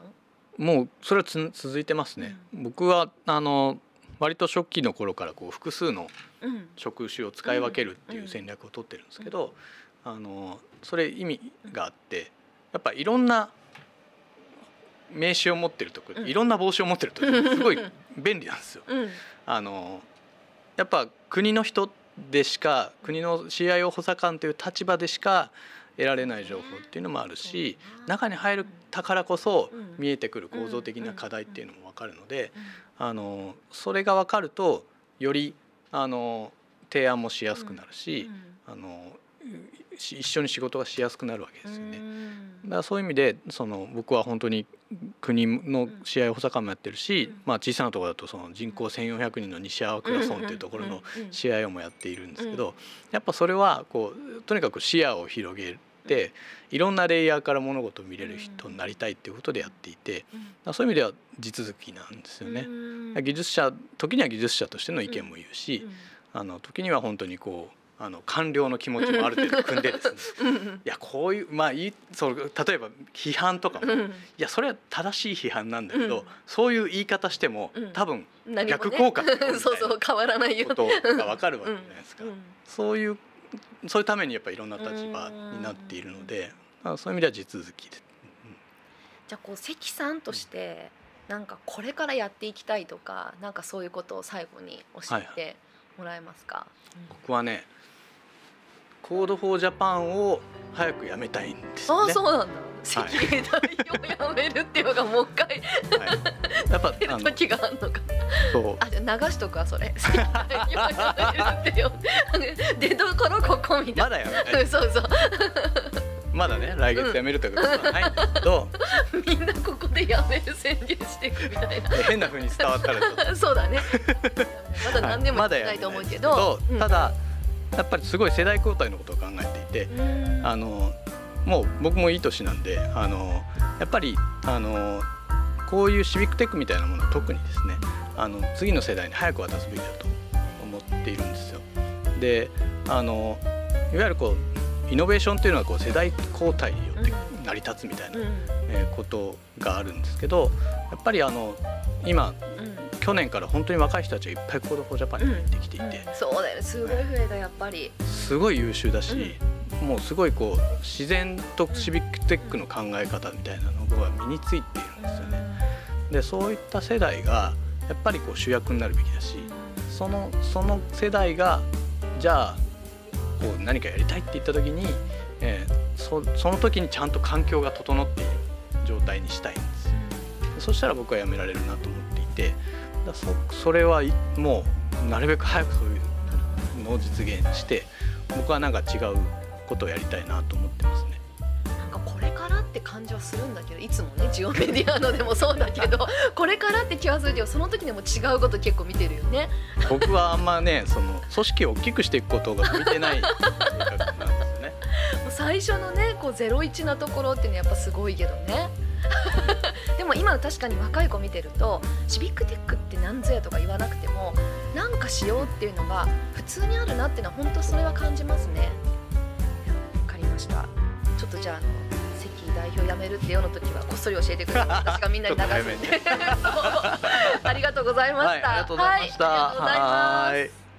Speaker 2: もうそれはつ続いてますね。僕はあの割と初期の頃からこう複数の
Speaker 1: うん。
Speaker 2: 職種を使い分けるっていう戦略を取ってるんですけど、あのそれ意味があってやっぱいろんな名刺を持ってると
Speaker 1: うん。
Speaker 2: いろんな帽子を持ってると <laughs> すごい便利なんですよ。
Speaker 1: うん。
Speaker 2: あのやっぱ国の人でしか国の CIO 補佐官という立場でしか得られない情報っていうのもあるし中に入るたからこそ
Speaker 1: うん。
Speaker 2: 見えてくる構造的な課題っていうのも分かるのであのそれが分かるとよりあの提案もしやすくなるし、あのし一緒に仕事がしやすくなるわけですよね。だからそういう意味でその僕は本当に国の試合補佐官もやってるし、
Speaker 1: うん。
Speaker 2: まあ、小さなところだとその人口1,400人の西粟倉村っていうところの試合をもやっているんですけど、やっぱそれはこうとにかく視野を広げていろんなレイヤーから物事を見れる人になりたいっていうことでやっていて、そういう意味では地続きなんですよね。技術者時には技術者としての意見も言うし、あの時には本当にこうあの官僚の気持ちもある程度組んでですねいやこういうまあいいそう例えば批判とかも、いやそれは正しい批判なんだけど、
Speaker 1: うん。
Speaker 2: そういう言い方しても、
Speaker 1: うん。
Speaker 2: 多分逆効果みたいな <laughs>
Speaker 1: そうそう変わらないよ
Speaker 2: ことが分かるわけじゃないですか。
Speaker 1: うん。
Speaker 2: そういうそういうためにやっぱりいろんな立場になっているので、まあそういう意味では地続きで。
Speaker 1: じゃあこう関さんとしてなんかこれからやっていきたいとかなんかそういうことを最後に教えてもらえますか、
Speaker 2: 僕はね Code for Japan を早くやめたいんですよね。
Speaker 1: ああそうなんだ関代表をやめるっていうのがもう一回。
Speaker 2: はい、やっぱ <laughs>
Speaker 1: 出る時があるのか。
Speaker 2: そう。
Speaker 1: あじゃあ流しとくわそれ。関代表をやめるってよ出 <laughs> どころここみたい
Speaker 2: まだやめたい。
Speaker 1: なそうそう。
Speaker 2: まだね来月やめるということは。ないん。だけど、
Speaker 1: みんなここでやめる宣言していくみたいな。
Speaker 2: 変な風に伝わったら <laughs>
Speaker 1: そうだね。まだ何でもないと思うけ
Speaker 2: め
Speaker 1: ど、
Speaker 2: ないですけど。ただやっぱりすごい世代交代のことを考えていて、
Speaker 1: うん。
Speaker 2: あのもう僕もいい年なんであのやっぱりあのこういうシビックテックみたいなものは特にですねあの次の世代に早く渡すべきだと思っているんですよ。であのいわゆるこうイノベーションっていうのはこう世代交代によって成り立つみたいな、
Speaker 1: うん。
Speaker 2: えーことがあるんですけどやっぱりあの今
Speaker 1: うん
Speaker 2: 去年から本当に若い人たちがいっぱい Code for Japan に入ってきていて、
Speaker 1: そうだよね。すごい増えたやっぱり。
Speaker 2: すごい優秀だし、もうすごいこう自然とシビックテックの考え方みたいなのが身についているんですよね。でそういった世代がやっぱりこう主役になるべきだしそのその世代がじゃあこう何かやりたいって言った時に、えーそその時にちゃんと環境が整っている状態にしたいんですよ。そしたら僕はやめられるなと思っていてだそそれはいもうなるべく早くそういうのを実現して僕はなんか違うことをやりたいなと思ってますね。
Speaker 1: なんかこれからって感じはするんだけどいつもねジオメディアのでもそうだけど <laughs> これからって気はするけどその時でも違うこと結構見てるよね。
Speaker 2: 僕はあんまねその組織を大きくしていくことが向いてない性格なんですよね。<laughs>
Speaker 1: もう最初のねこうゼロ一なところってねやっぱすごいけどね。<laughs> でも今確かに若い子見てるとシビックテックって何ぞやとか言わなくてもなんかしようっていうのが普通にあるなっていうのは本当それは感じますね。いやわかりました。ちょっとじゃああの関代表辞めるってよの時はこっそり教えてください。<laughs> 私がみんなに流すんで。そ <laughs> うありがとうございました。
Speaker 2: はい、ありがとうございました。